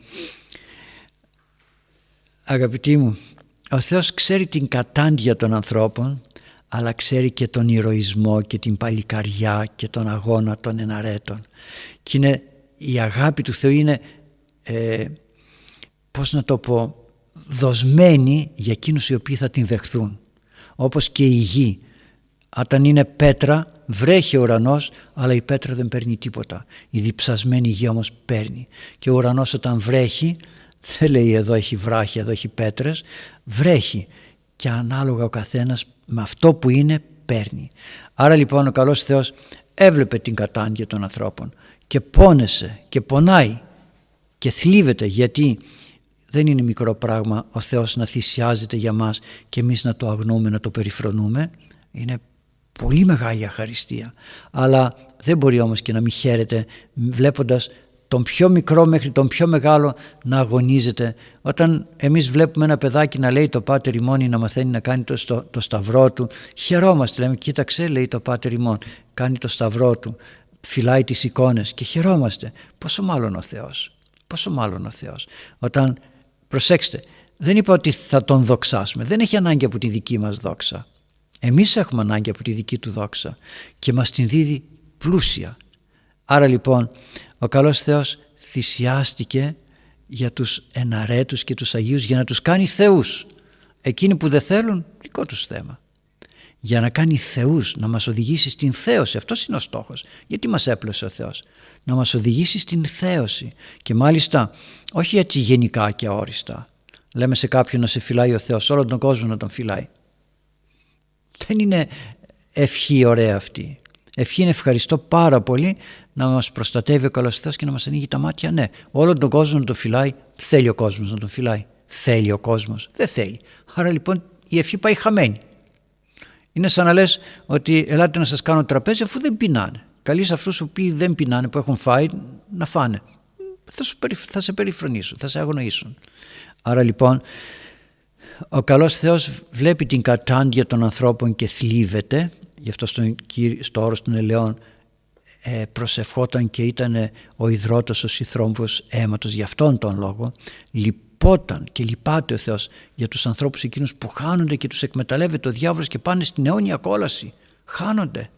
αγαπητοί μου, ο Θεός ξέρει την κατάντια των ανθρώπων αλλά ξέρει και τον ηρωισμό και την παλικαριά και τον αγώνα των εναρέτων. Και είναι, η αγάπη του Θεού είναι, ε, πώς να το πω, δοσμένη για εκείνους οι οποίοι θα την δεχθούν. Όπως και η γη. Όταν είναι πέτρα βρέχει ο ουρανός αλλά η πέτρα δεν παίρνει τίποτα. Η διψασμένη γη όμως παίρνει. Και ο ουρανός όταν βρέχει δεν λέει εδώ έχει βράχη, εδώ έχει πέτρες, βρέχει και ανάλογα ο καθένας με αυτό που είναι παίρνει. Άρα λοιπόν ο καλός Θεός έβλεπε την κατάγκη των ανθρώπων και πόνεσε και πονάει και θλίβεται γιατί δεν είναι μικρό πράγμα ο Θεός να θυσιάζεται για μας και εμείς να το αγνούμε, να το περιφρονούμε. Είναι πολύ μεγάλη αχαριστία. Αλλά δεν μπορεί όμως και να μην χαίρεται βλέποντας τον πιο μικρό μέχρι τον πιο μεγάλο να αγωνίζεται. Όταν εμείς βλέπουμε ένα παιδάκι να λέει το πάτερ ημών ή να μαθαίνει να κάνει το, το σταυρό του, χαιρόμαστε, λέμε κοίταξε λέει το πάτερ ημών, κάνει το σταυρό του, φυλάει τις εικόνες και χαιρόμαστε. Πόσο μάλλον ο Θεός, πόσο μάλλον ο Θεός. Όταν, προσέξτε, δεν είπα ότι θα τον δοξάσουμε, δεν έχει ανάγκη από τη δική μας δόξα. Εμείς έχουμε ανάγκη από τη δική του δόξα και μας την δίδει πλούσια. Άρα λοιπόν ο καλός Θεός θυσιάστηκε για τους εναρέτους και τους Αγίους για να τους κάνει θεούς. Εκείνοι που δεν θέλουν, δικό τους θέμα. Για να κάνει θεούς, να μας οδηγήσει στην θέωση. Αυτός είναι ο στόχος. Γιατί μας έπλωσε ο Θεός; Να μας οδηγήσει στην θέωση. Και μάλιστα όχι έτσι γενικά και αόριστα. Λέμε σε κάποιον να σε φυλάει ο Θεός, όλο τον κόσμο να τον φυλάει. Δεν είναι ευχή ωραία αυτή. Ευχή είναι ευχαριστώ πάρα πολύ να μας προστατεύει ο καλός Θεός και να μας ανοίγει τα μάτια. Ναι, όλο τον κόσμο να τον φυλάει. Θέλει ο κόσμος να τον φυλάει. Θέλει ο κόσμος. Δεν θέλει. Άρα λοιπόν η ευχή πάει χαμένη. Είναι σαν να λες ότι ελάτε να σας κάνω τραπέζι αφού δεν πεινάνε. Καλείς σε αυτούς που δεν πεινάνε, που έχουν φάει, να φάνε. Θα, σου, θα σε περιφρονήσουν, θα σε αγνοήσουν. Άρα λοιπόν ο καλός Θεός βλέπει την κατάντια των ανθρώπων και θλίβεται γι' αυτό στο, στο όρος των ελαιών ε, προσευχόταν και ήταν ο υδρότος ο συθρόμβος αίματος για αυτόν τον λόγο λυπόταν και λυπάται ο Θεός για τους ανθρώπους εκείνους που χάνονται και τους εκμεταλλεύεται ο διάβολος και πάνε στην αιώνια κόλαση. Χάνονται.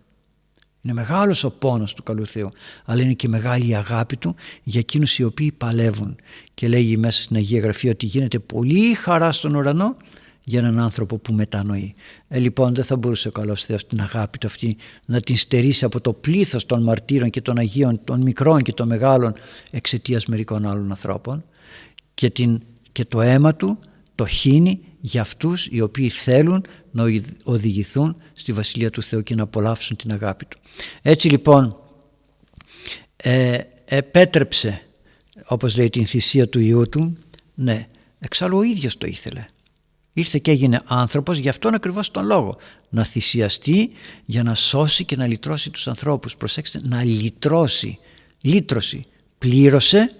Είναι μεγάλος ο πόνος του καλού Θεού αλλά είναι και μεγάλη η αγάπη του για εκείνους οι οποίοι παλεύουν. Και λέγει μέσα στην Αγία Γραφή ότι γίνεται πολύ χαρά στον ουρανό για έναν άνθρωπο που μετανοεί. Ε, λοιπόν δεν θα μπορούσε ο καλός Θεός την αγάπη του αυτή να την στερήσει από το πλήθος των μαρτύρων και των Αγίων, των μικρών και των μεγάλων εξαιτίας μερικών άλλων ανθρώπων και, την, και το αίμα του το χύνει για αυτούς οι οποίοι θέλουν να οδηγηθούν στη Βασιλεία του Θεού και να απολαύσουν την αγάπη του. Έτσι λοιπόν ε, επέτρεψε όπως λέει την θυσία του Υιού του ναι εξάλλου ο ίδιος το ήθελε Ήρθε και έγινε άνθρωπος γι' αυτόν ακριβώς τον λόγο. Να θυσιαστεί για να σώσει και να λυτρώσει τους ανθρώπους. Προσέξτε, να λυτρώσει. Λύτρωση. Πλήρωσε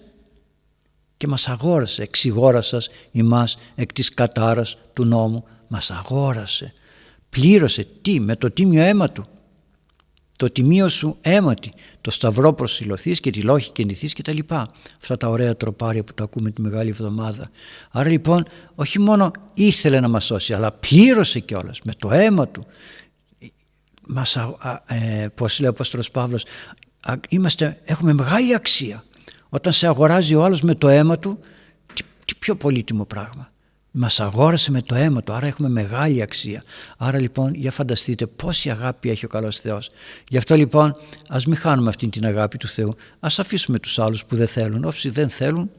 και μας αγόρασε. Εξηγόρασας ημάς εκ της κατάρας του νόμου. Μας αγόρασε. Πλήρωσε τι, με το τίμιο αίμα του το τιμίο σου αίματι, το σταυρό προσιλωθείς και τη λόχη και νηθείς και τα λοιπά. Αυτά τα ωραία τροπάρια που τα ακούμε τη Μεγάλη Εβδομάδα. Άρα λοιπόν όχι μόνο ήθελε να μας σώσει αλλά πλήρωσε κιόλας με το αίμα του. Μας, ε, πώς λέει ο Απόστολος Παύλος, είμαστε, έχουμε μεγάλη αξία. Όταν σε αγοράζει ο άλλος με το αίμα του, τι, τι πιο πολύτιμο πράγμα. Μας αγόρασε με το αίμα του, άρα έχουμε μεγάλη αξία. Άρα λοιπόν για φανταστείτε πόση αγάπη έχει ο καλός Θεός. Γι' αυτό λοιπόν ας μην χάνουμε αυτή την αγάπη του Θεού. Ας αφήσουμε τους άλλους που δεν θέλουν. Όσοι δεν θέλουν,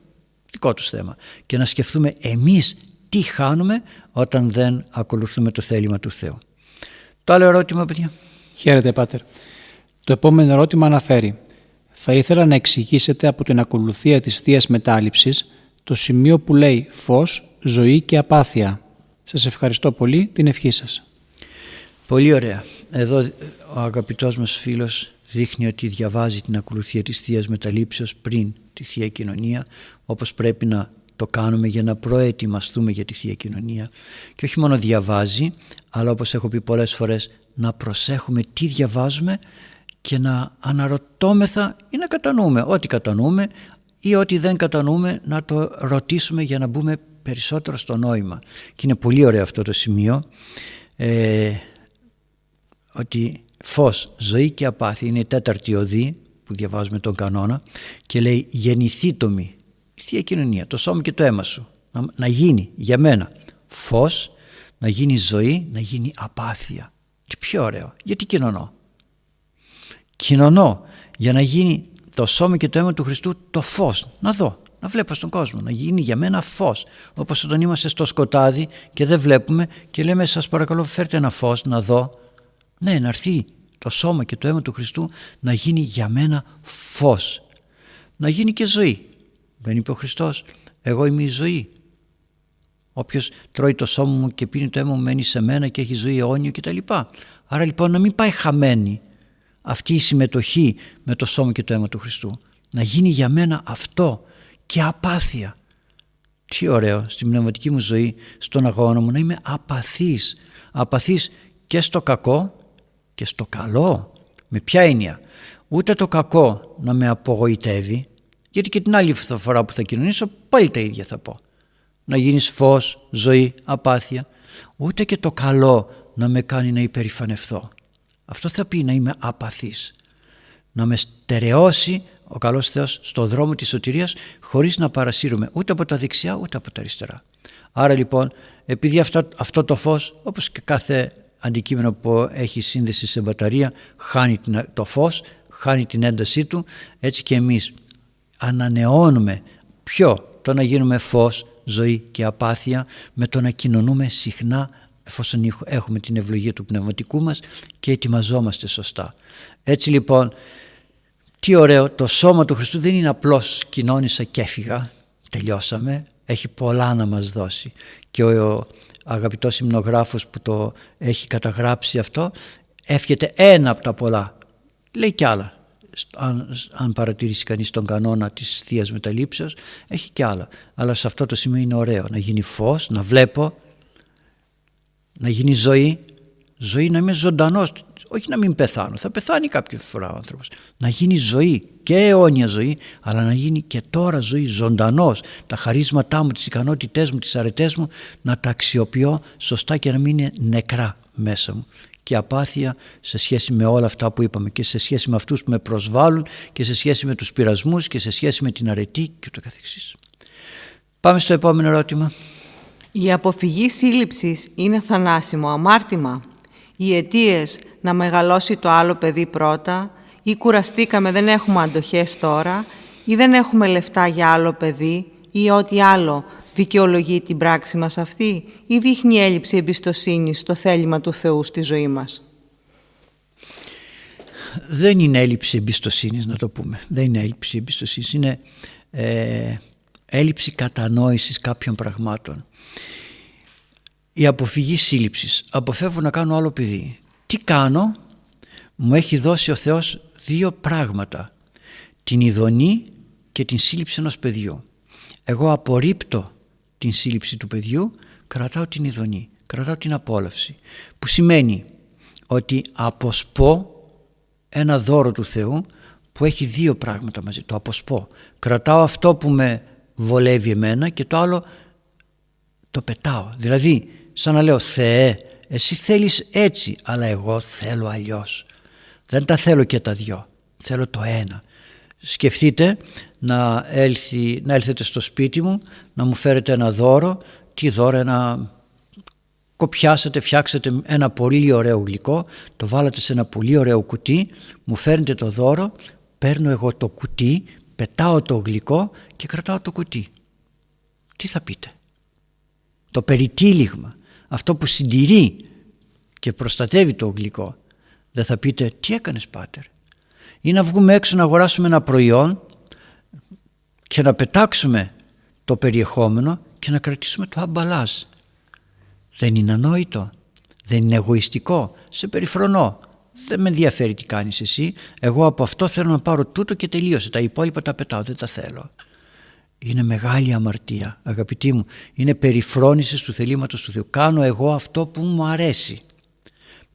δικό τους θέμα. Και να σκεφτούμε εμείς τι χάνουμε όταν δεν ακολουθούμε το θέλημα του Θεού. Το άλλο ερώτημα, παιδιά. Χαίρετε, Πάτερ. Το επόμενο ερώτημα αναφέρει «Θα ήθελα να εξηγήσετε από την ακολουθία της θείας Μετάληψης το σημείο που λέει φως, ζωή και απάθεια. Σας ευχαριστώ πολύ την ευχή σας». Πολύ ωραία. Εδώ ο αγαπητός μας φίλος δείχνει ότι διαβάζει την ακολουθία της θείας Μεταλήψεως πριν τη Θεία Κοινωνία όπως πρέπει να το κάνουμε για να προετοιμαστούμε για τη Θεία Κοινωνία και όχι μόνο διαβάζει αλλά όπως έχω πει πολλές φορές να προσέχουμε τι διαβάζουμε και να αναρωτώμεθα ή να κατανοούμε ό,τι κατανοούμε ή ό,τι δεν κατανοούμε να το ρωτήσουμε για να μπούμε περισσότερο στο νόημα. Και είναι πολύ ωραίο αυτό το σημείο ε, ότι φως, ζωή και απάθη είναι η τέταρτη οδή που διαβάζουμε τον κανόνα και λέει γεννηθεί το μη, θεία κοινωνία, το σώμα και το αίμα σου να, να γίνει για μένα φως, να γίνει ζωή, να γίνει απάθεια. Και πιο ωραίο, γιατί κοινωνώ κοινωνώ για να γίνει το σώμα και το αίμα του Χριστού το φως, να δω, να βλέπω στον κόσμο, να γίνει για μένα φως. Όπως όταν είμαστε στο σκοτάδι και δεν βλέπουμε και λέμε σας παρακαλώ φέρτε ένα φως να δω. Ναι, να έρθει το σώμα και το αίμα του Χριστού να γίνει για μένα φως. Να γίνει και ζωή. Δεν είπε ο Χριστός, εγώ είμαι η ζωή. Όποιος τρώει το σώμα μου και πίνει το αίμα μου μένει σε μένα και έχει ζωή αιώνιο κτλ. Άρα λοιπόν να μην πάει χαμένη αυτή η συμμετοχή με το σώμα και το αίμα του Χριστού. Να γίνει για μένα αυτό και απάθεια. Τι ωραίο στην πνευματική μου ζωή, στον αγώνα μου να είμαι απαθής. Απαθής και στο κακό και στο καλό. Με ποια έννοια; Ούτε το κακό να με απογοητεύει γιατί και την άλλη φορά που θα κοινωνήσω πάλι τα ίδια θα πω. Να γίνεις φως, ζωή, απάθεια. Ούτε και το καλό να με κάνει να υπερηφανευθώ. Αυτό θα πει να είμαι απαθής. Να με στερεώσει ο καλός Θεός στο δρόμο της σωτηρίας χωρίς να παρασύρουμε ούτε από τα δεξιά ούτε από τα αριστερά. Άρα λοιπόν επειδή αυτό, αυτό το φως όπως και κάθε αντικείμενο που έχει σύνδεση σε μπαταρία χάνει το φως, χάνει την έντασή του έτσι και εμείς ανανεώνουμε ποιο το να γίνουμε φως, ζωή και απάθεια με το να κοινωνούμε συχνά εφόσον έχουμε την ευλογία του πνευματικού μας και ετοιμαζόμαστε σωστά. Έτσι λοιπόν, τι ωραίο, το σώμα του Χριστού δεν είναι απλώς κοινώνησα και έφυγα, τελειώσαμε, έχει πολλά να μας δώσει. Και ο αγαπητός υμνογράφος που το έχει καταγράψει αυτό, εύχεται ένα από τα πολλά, λέει κι άλλα. Αν, αν παρατηρήσει κανείς τον κανόνα της Θείας Μεταλήψεως έχει κι άλλα αλλά σε αυτό το σημείο είναι ωραίο να γίνει φως, να βλέπω να γίνει ζωή, ζωή να είμαι ζωντανός, όχι να μην πεθάνω, θα πεθάνει κάποια φορά ο άνθρωπος. Να γίνει ζωή και αιώνια ζωή, αλλά να γίνει και τώρα ζωή ζωντανός. Τα χαρίσματά μου, τις ικανότητές μου, τις αρετές μου, να τα αξιοποιώ σωστά και να μην είναι νεκρά μέσα μου και απάθεια σε σχέση με όλα αυτά που είπαμε και σε σχέση με αυτούς που με προσβάλλουν και σε σχέση με τους πειρασμούς και σε σχέση με την αρετή και το καθεξής. Πάμε στο επόμενο ερώτημα. Η αποφυγή σύλληψης είναι θανάσιμο αμάρτημα. Οι αιτίες να μεγαλώσει το άλλο παιδί πρώτα ή κουραστήκαμε δεν έχουμε αντοχές τώρα ή δεν έχουμε λεφτά για άλλο παιδί ή ό,τι άλλο δικαιολογεί την πράξη μας αυτή ή δείχνει έλλειψη εμπιστοσύνης στο θέλημα του Θεού στη ζωή μας. Δεν είναι έλλειψη εμπιστοσύνης να το πούμε. Δεν είναι έλλειψη εμπιστοσύνης. Είναι ε, έλλειψη κατανόησης κάποιων πραγμάτων. Η αποφυγή σύλληψης. Αποφεύγω να κάνω άλλο παιδί. Τι κάνω; Μου έχει δώσει ο Θεός δύο πράγματα. Την ειδονή και την σύλληψη ενός παιδιού. Εγώ απορρίπτω την σύλληψη του παιδιού κρατάω την ειδονή κρατάω την απόλαυση. Που σημαίνει ότι αποσπώ ένα δώρο του Θεού που έχει δύο πράγματα μαζί. Το αποσπώ. Κρατάω αυτό που με βολεύει εμένα και το άλλο το πετάω. Δηλαδή σαν να λέω Θεέ εσύ θέλεις έτσι αλλά εγώ θέλω αλλιώς δεν τα θέλω και τα δυο θέλω το ένα. Σκεφτείτε να, έλθει, να έλθετε στο σπίτι μου να μου φέρετε ένα δώρο τι δώρο ένα κοπιάσετε, φτιάξετε ένα πολύ ωραίο γλυκό το βάλατε σε ένα πολύ ωραίο κουτί μου φέρνετε το δώρο παίρνω εγώ το κουτί πετάω το γλυκό και κρατάω το κουτί τι θα πείτε; Το περιτύλιγμα, αυτό που συντηρεί και προστατεύει το γλυκό. Δεν θα πείτε τι έκανες πάτερ; Ή να βγούμε έξω να αγοράσουμε ένα προϊόν και να πετάξουμε το περιεχόμενο και να κρατήσουμε το αμπαλάζ. Δεν είναι ανόητο, δεν είναι εγωιστικό, σε περιφρονώ. Δεν με ενδιαφέρει τι κάνεις εσύ, εγώ από αυτό θέλω να πάρω τούτο και τελείωσε, τα υπόλοιπα τα πετάω, δεν τα θέλω. Είναι μεγάλη αμαρτία αγαπητοί μου, είναι περιφρόνησης του θελήματος του Θεού. Κάνω εγώ αυτό που μου αρέσει.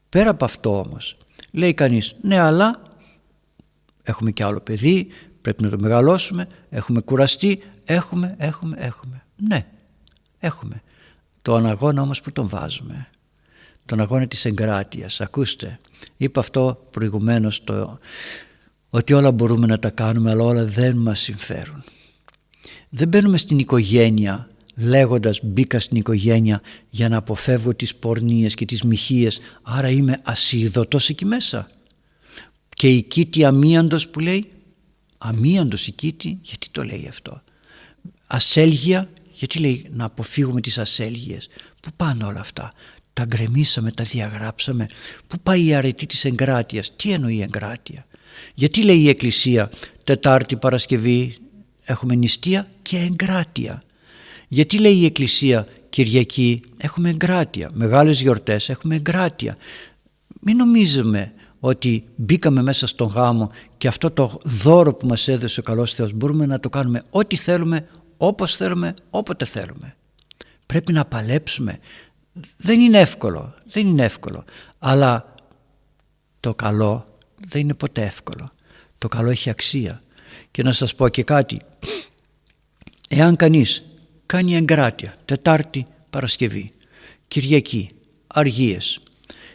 Πέρα από αυτό όμως, λέει κανείς, ναι αλλά έχουμε και άλλο παιδί, πρέπει να το μεγαλώσουμε, έχουμε κουραστεί, έχουμε, έχουμε, έχουμε. Ναι, έχουμε. Το αναγώνα όμως που τον βάζουμε. Τον αγώνα της εγκράτειας. Ακούστε, είπα αυτό προηγουμένως το, ότι όλα μπορούμε να τα κάνουμε αλλά όλα δεν μας συμφέρουν. Δεν μπαίνουμε στην οικογένεια λέγοντας μπήκα στην οικογένεια για να αποφεύγω τις πορνίες και τις μοιχείες άρα είμαι ασίδωτος εκεί μέσα. Και η κήτη αμίαντος που λέει αμίαντος η κήτη γιατί το λέει αυτό. Ασέλγια γιατί λέει να αποφύγουμε τις ασέλγειες. Πού πάνε όλα αυτά; Τα γκρεμίσαμε, τα διαγράψαμε. Πού πάει η αρετή της εγκράτειας; Τι εννοεί η εγκράτεια; Γιατί λέει η Εκκλησία Τετάρτη Παρασκευή έχουμε νηστεία και εγκράτεια. Γιατί λέει η Εκκλησία Κυριακή έχουμε εγκράτεια. Μεγάλες γιορτές έχουμε εγκράτεια. Μην νομίζουμε ότι μπήκαμε μέσα στον γάμο και αυτό το δώρο που μας έδωσε ο καλός Θεός μπορούμε να το κάνουμε ό,τι θέλουμε όπως θέλουμε, όποτε θέλουμε. Πρέπει να παλέψουμε. Δεν είναι εύκολο, δεν είναι εύκολο. Αλλά το καλό δεν είναι ποτέ εύκολο. Το καλό έχει αξία. Και να σας πω και κάτι. Εάν κανείς κάνει εγκράτεια, Τετάρτη, Παρασκευή, Κυριακή, Αργίες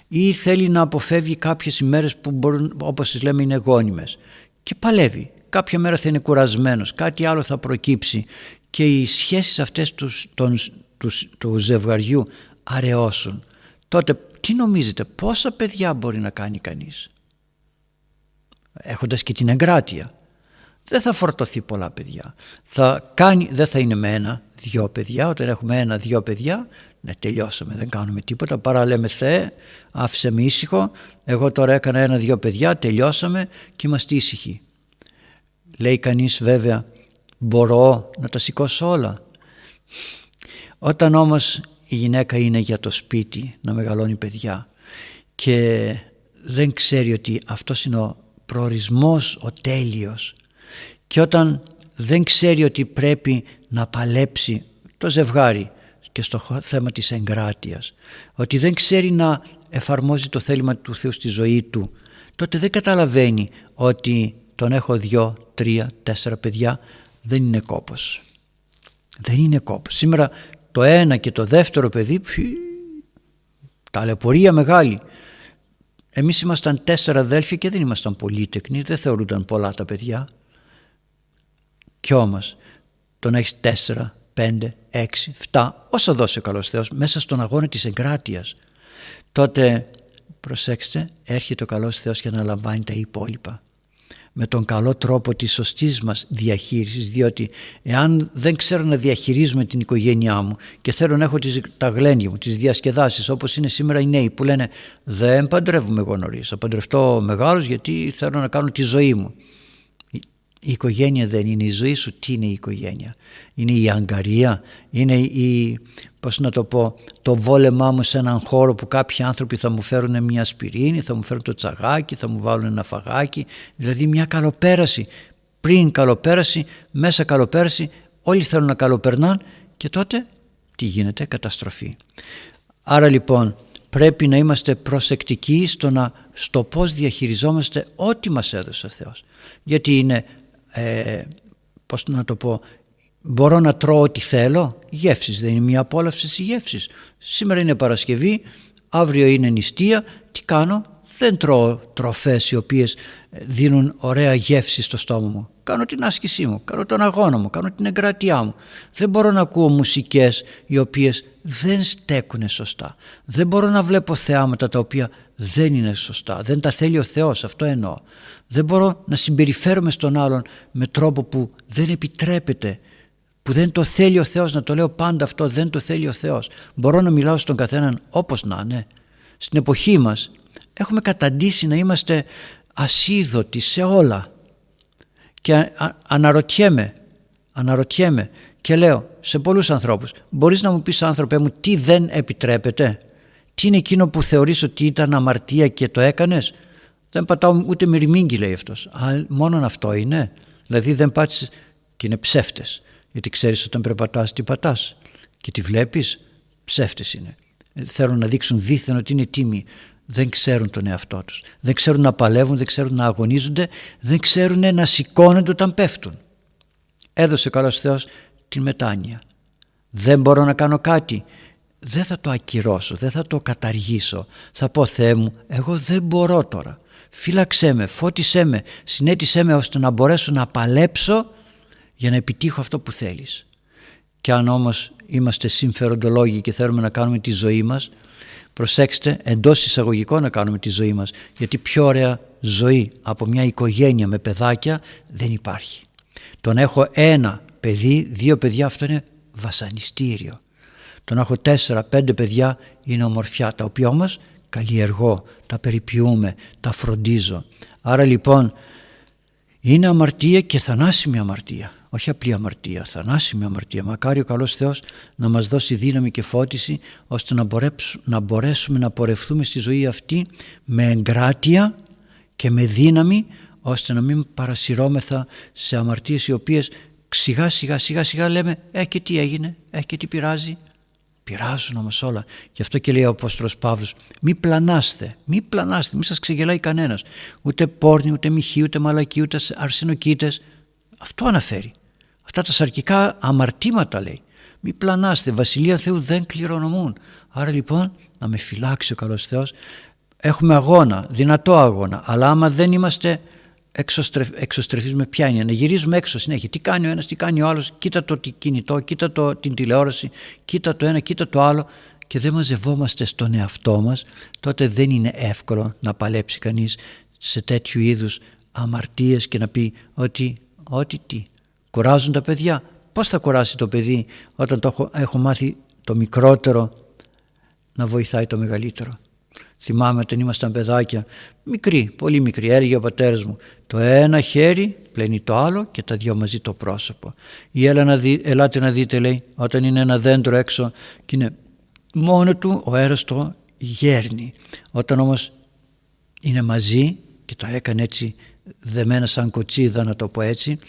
ή θέλει να αποφεύγει κάποιες ημέρες που μπορούν, όπως τις λέμε είναι γόνιμες και παλεύει κάποια μέρα θα είναι κουρασμένος, κάτι άλλο θα προκύψει και οι σχέσεις αυτές τους, των, τους, του ζευγαριού αραιώσουν, τότε τι νομίζετε, πόσα παιδιά μπορεί να κάνει κανείς έχοντας και την εγκράτεια; Δεν θα φορτωθεί πολλά παιδιά. Θα κάνει, δεν θα είναι με ένα, δυο παιδιά. Όταν έχουμε ένα, δυο παιδιά, ναι τελειώσαμε, δεν κάνουμε τίποτα. Παρά λέμε Θεέ, άφησε με ήσυχο. Εγώ τώρα έκανα ένα, δυο παιδιά, τελειώσαμε και είμαστε ήσυχοι. Λέει κανείς βέβαια μπορώ να τα σηκώσω όλα. Όταν όμως η γυναίκα είναι για το σπίτι να μεγαλώνει παιδιά και δεν ξέρει ότι αυτός είναι ο προορισμός ο τέλειος και όταν δεν ξέρει ότι πρέπει να παλέψει το ζευγάρι και στο θέμα της εγκράτειας ότι δεν ξέρει να εφαρμόζει το θέλημα του Θεού στη ζωή του τότε δεν καταλαβαίνει ότι τον έχω δυο, τρία, τέσσερα παιδιά δεν είναι κόπος. Δεν είναι κόπος. Σήμερα το ένα και το δεύτερο παιδί ταλαιπωρία μεγάλη. Εμείς ήμασταν τέσσερα αδέλφια και δεν ήμασταν πολύτεκνοι, δεν θεωρούνταν πολλά τα παιδιά. Κι όμως τον έχεις τέσσερα, πέντε, έξι, φτά, όσα δώσει ο καλός Θεός μέσα στον αγώνα της εγκράτειας. Τότε προσέξτε έρχεται ο καλός Θεός και αναλαμβάνει τα υπόλοιπα με τον καλό τρόπο της σωστής μας διαχείρισης διότι εάν δεν ξέρω να διαχειρίζουμε την οικογένειά μου και θέλω να έχω τις, τα γλένια μου, τις διασκεδάσεις όπως είναι σήμερα οι νέοι που λένε δεν παντρεύουμε εγώ νωρίς, θα παντρευτώ μεγάλος γιατί θέλω να κάνω τη ζωή μου η οικογένεια δεν είναι η ζωή σου. Τι είναι η οικογένεια. Είναι η αγκαρία. Είναι η, πώς να το πω, το βόλεμά μου σε έναν χώρο που κάποιοι άνθρωποι θα μου φέρουν μια σπιρίνη, θα μου φέρουν το τσαγάκι, θα μου βάλουν ένα φαγάκι. Δηλαδή μια καλοπέραση. Πριν καλοπέραση, μέσα καλοπέραση, όλοι θέλουν να καλοπερνάν και τότε τι γίνεται, καταστροφή. Άρα λοιπόν πρέπει να είμαστε προσεκτικοί στο, να, στο πώς διαχειριζόμαστε ό,τι μας έδωσε ο Θεός. Γιατί είναι ε, πώς να το πω, μπορώ να τρώω ό,τι θέλω, γεύσεις, δεν είναι μια απόλαυση η γεύσεις. Σήμερα είναι Παρασκευή, αύριο είναι νηστεία, τι κάνω, δεν τρώω τροφές οι οποίες δίνουν ωραία γεύση στο στόμα μου. Κάνω την άσκησή μου, κάνω τον αγώνα μου, κάνω την εγκρατειά μου. Δεν μπορώ να ακούω μουσικές οι οποίες δεν στέκουν σωστά. Δεν μπορώ να βλέπω θεάματα τα οποία δεν είναι σωστά. Δεν τα θέλει ο Θεός, αυτό εννοώ. Δεν μπορώ να συμπεριφέρομαι στον άλλον με τρόπο που δεν επιτρέπεται που δεν το θέλει ο Θεός να το λέω πάντα αυτό δεν το θέλει ο Θεός μπορώ να μιλάω στον καθέναν όπως να είναι στην εποχή μας έχουμε καταντήσει να είμαστε ασίδωτοι σε όλα και αναρωτιέμαι αναρωτιέμαι και λέω σε πολλούς ανθρώπους μπορείς να μου πεις άνθρωπε μου τι δεν επιτρέπεται; Τι είναι εκείνο που θεωρείς ότι ήταν αμαρτία και το έκανες; Δεν πατάω ούτε μυρμήγκι λέει αυτός. Α, μόνον αυτό είναι. Δηλαδή δεν πάτησες και είναι ψεύτες. Γιατί ξέρεις όταν περπατάς τι πατάς. Και τι βλέπεις ψεύτες είναι. Θέλουν να δείξουν δίθεν ότι είναι τίμοι δεν ξέρουν τον εαυτό τους. Δεν ξέρουν να παλεύουν, δεν ξέρουν να αγωνίζονται. Δεν ξέρουν να σηκώνονται όταν πέφτουν. Έδωσε καλός Θεός την μετάνοια. Δεν μπορώ να κάνω κάτι δεν θα το ακυρώσω, δεν θα το καταργήσω. Θα πω Θεέ μου εγώ δεν μπορώ τώρα. Φύλαξέ με, φώτισέ με συνέτησέ με ώστε να μπορέσω να παλέψω για να επιτύχω αυτό που θέλεις και αν όμως είμαστε συμφεροντολόγοι και θέλουμε να κάνουμε τη ζωή μας προσέξτε εντός εισαγωγικών να κάνουμε τη ζωή μας γιατί πιο ωραία ζωή από μια οικογένεια με παιδάκια δεν υπάρχει. Τον έχω ένα παιδί, δύο παιδιά αυτό είναι βασανιστήριο τον έχω τέσσερα, πέντε παιδιά είναι ομορφιά τα οποία όμως καλλιεργώ, τα περιποιούμε, τα φροντίζω άρα λοιπόν είναι αμαρτία και θανάσιμη αμαρτία όχι απλή αμαρτία, θανάσιμη αμαρτία. Μακάρι ο καλός Θεός να μας δώσει δύναμη και φώτιση ώστε να, να μπορέσουμε να πορευθούμε στη ζωή αυτή με εγκράτεια και με δύναμη ώστε να μην παρασυρώμεθα σε αμαρτίες οι οποίες σιγά σιγά σιγά σιγά λέμε «Ε και τι έγινε, ε και τι πειράζει». Πειράζουν όμως όλα. Γι' αυτό και λέει ο Απόστολος Παύλος «Μη πλανάστε, μη πλανάστε, μη σας ξεγελάει κανένας. Ούτε πόρνη, ούτε μοιχή, ούτε μαλακή, ούτε αρσενοκίτες». Αυτό αναφέρει. Αυτά τα σαρκικά αμαρτήματα λέει. Μη πλανάστε, βασιλεία Θεού δεν κληρονομούν. Άρα λοιπόν να με φυλάξει ο καλός Θεός. Έχουμε αγώνα, δυνατό αγώνα, αλλά άμα δεν είμαστε εξωστρεφ, εξωστρεφείς με ποια είναι, να γυρίζουμε έξω συνέχεια. Τι κάνει ο ένας, τι κάνει ο άλλος, κοίτα το κινητό, κοίτα το, την τηλεόραση, κοίτα το ένα, κοίτα το άλλο και δεν μαζευόμαστε στον εαυτό μας, τότε δεν είναι εύκολο να παλέψει κανείς σε τέτοιου είδους αμαρτίες και να πει ότι, ότι τι, Κουράζουν τα παιδιά. Πώς θα κουράσει το παιδί όταν το έχω, έχω μάθει το μικρότερο να βοηθάει το μεγαλύτερο; Θυμάμαι όταν ήμασταν παιδάκια, μικροί, πολύ μικροί, έλεγε ο πατέρας μου, το ένα χέρι πλένει το άλλο και τα δυο μαζί το πρόσωπο. Ή έλα να δει, ελάτε να δείτε λέει, όταν είναι ένα δέντρο έξω και είναι μόνο του ο αέρας το γέρνει. Όταν όμως είναι μαζί και το έκανε έτσι δεμένα σαν κοτσίδα να το πω έτσι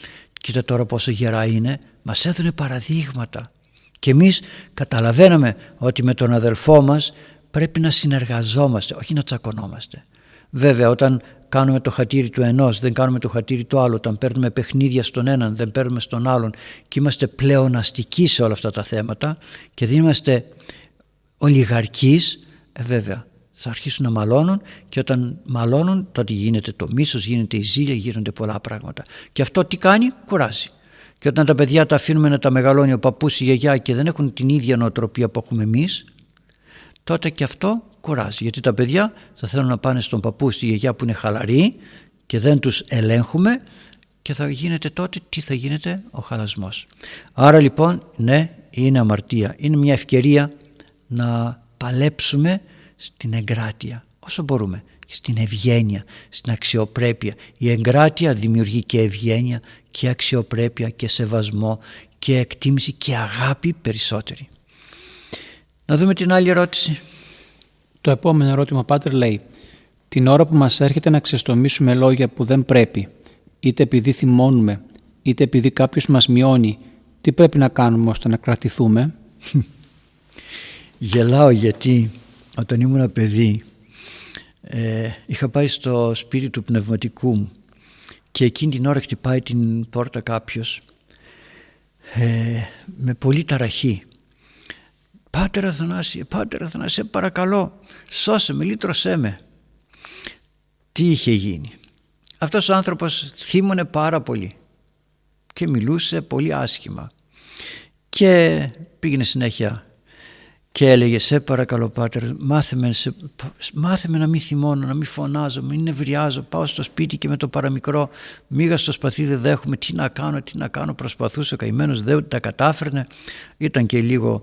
κοίτα τώρα πόσο γερά είναι, μας έδωνε παραδείγματα. Και εμείς καταλαβαίναμε ότι με τον αδελφό μας πρέπει να συνεργαζόμαστε, όχι να τσακωνόμαστε. Βέβαια όταν κάνουμε το χατήρι του ενός, δεν κάνουμε το χατήρι του άλλου, όταν παίρνουμε παιχνίδια στον έναν, δεν παίρνουμε στον άλλον και είμαστε πλεοναστικοί σε όλα αυτά τα θέματα και δεν είμαστε ολιγαρκείς, ε, βέβαια θα αρχίσουν να μαλώνουν και όταν μαλώνουν τότε γίνεται το μίσος, γίνεται η ζήλια, γίνονται πολλά πράγματα. Και αυτό τι κάνει, κουράζει. Και όταν τα παιδιά τα αφήνουμε να τα μεγαλώνει ο παππούς, η γιαγιά και δεν έχουν την ίδια νοοτροπία που έχουμε εμείς, τότε και αυτό κουράζει. Γιατί τα παιδιά θα θέλουν να πάνε στον παππού, στη γιαγιά που είναι χαλαρή και δεν τους ελέγχουμε και θα γίνεται τότε τι θα γίνεται ο χαλασμός. Άρα λοιπόν ναι είναι αμαρτία, είναι μια ευκαιρία να παλέψουμε στην εγκράτεια όσο μπορούμε, στην ευγένεια, στην αξιοπρέπεια. Η εγκράτεια δημιουργεί και ευγένεια και αξιοπρέπεια και σεβασμό και εκτίμηση και αγάπη περισσότερη. Να δούμε την άλλη ερώτηση. Το επόμενο ερώτημα, Πάτερ, λέει «Την ώρα που μας έρχεται να ξεστομίσουμε λόγια που δεν πρέπει, είτε επειδή θυμώνουμε, είτε επειδή κάποιος μας μειώνει, τι πρέπει να κάνουμε ώστε να κρατηθούμε» Γελάω γιατί όταν ήμουν παιδί ε, είχα πάει στο σπίτι του πνευματικού μου και εκείνη την ώρα χτυπάει την πόρτα κάποιος ε, με πολύ ταραχή «Πάτερ Αθανάση, Πάτερ Αθανάση, σε παρακαλώ, σώσε με, λύτρωσέ με». Τι είχε γίνει. Αυτός ο άνθρωπος θύμωνε πάρα πολύ και μιλούσε πολύ άσχημα και πήγαινε συνέχεια και έλεγε σε παρακαλώ πάτερ μάθε με, μάθε με να μην θυμώνω, να μην φωνάζω, μην νευριάζω πάω στο σπίτι και με το παραμικρό μίγα στο σπαθί δεν δέχομαι τι να κάνω, τι να κάνω προσπαθούσε ο καημένος δεν τα κατάφερνε ήταν και λίγο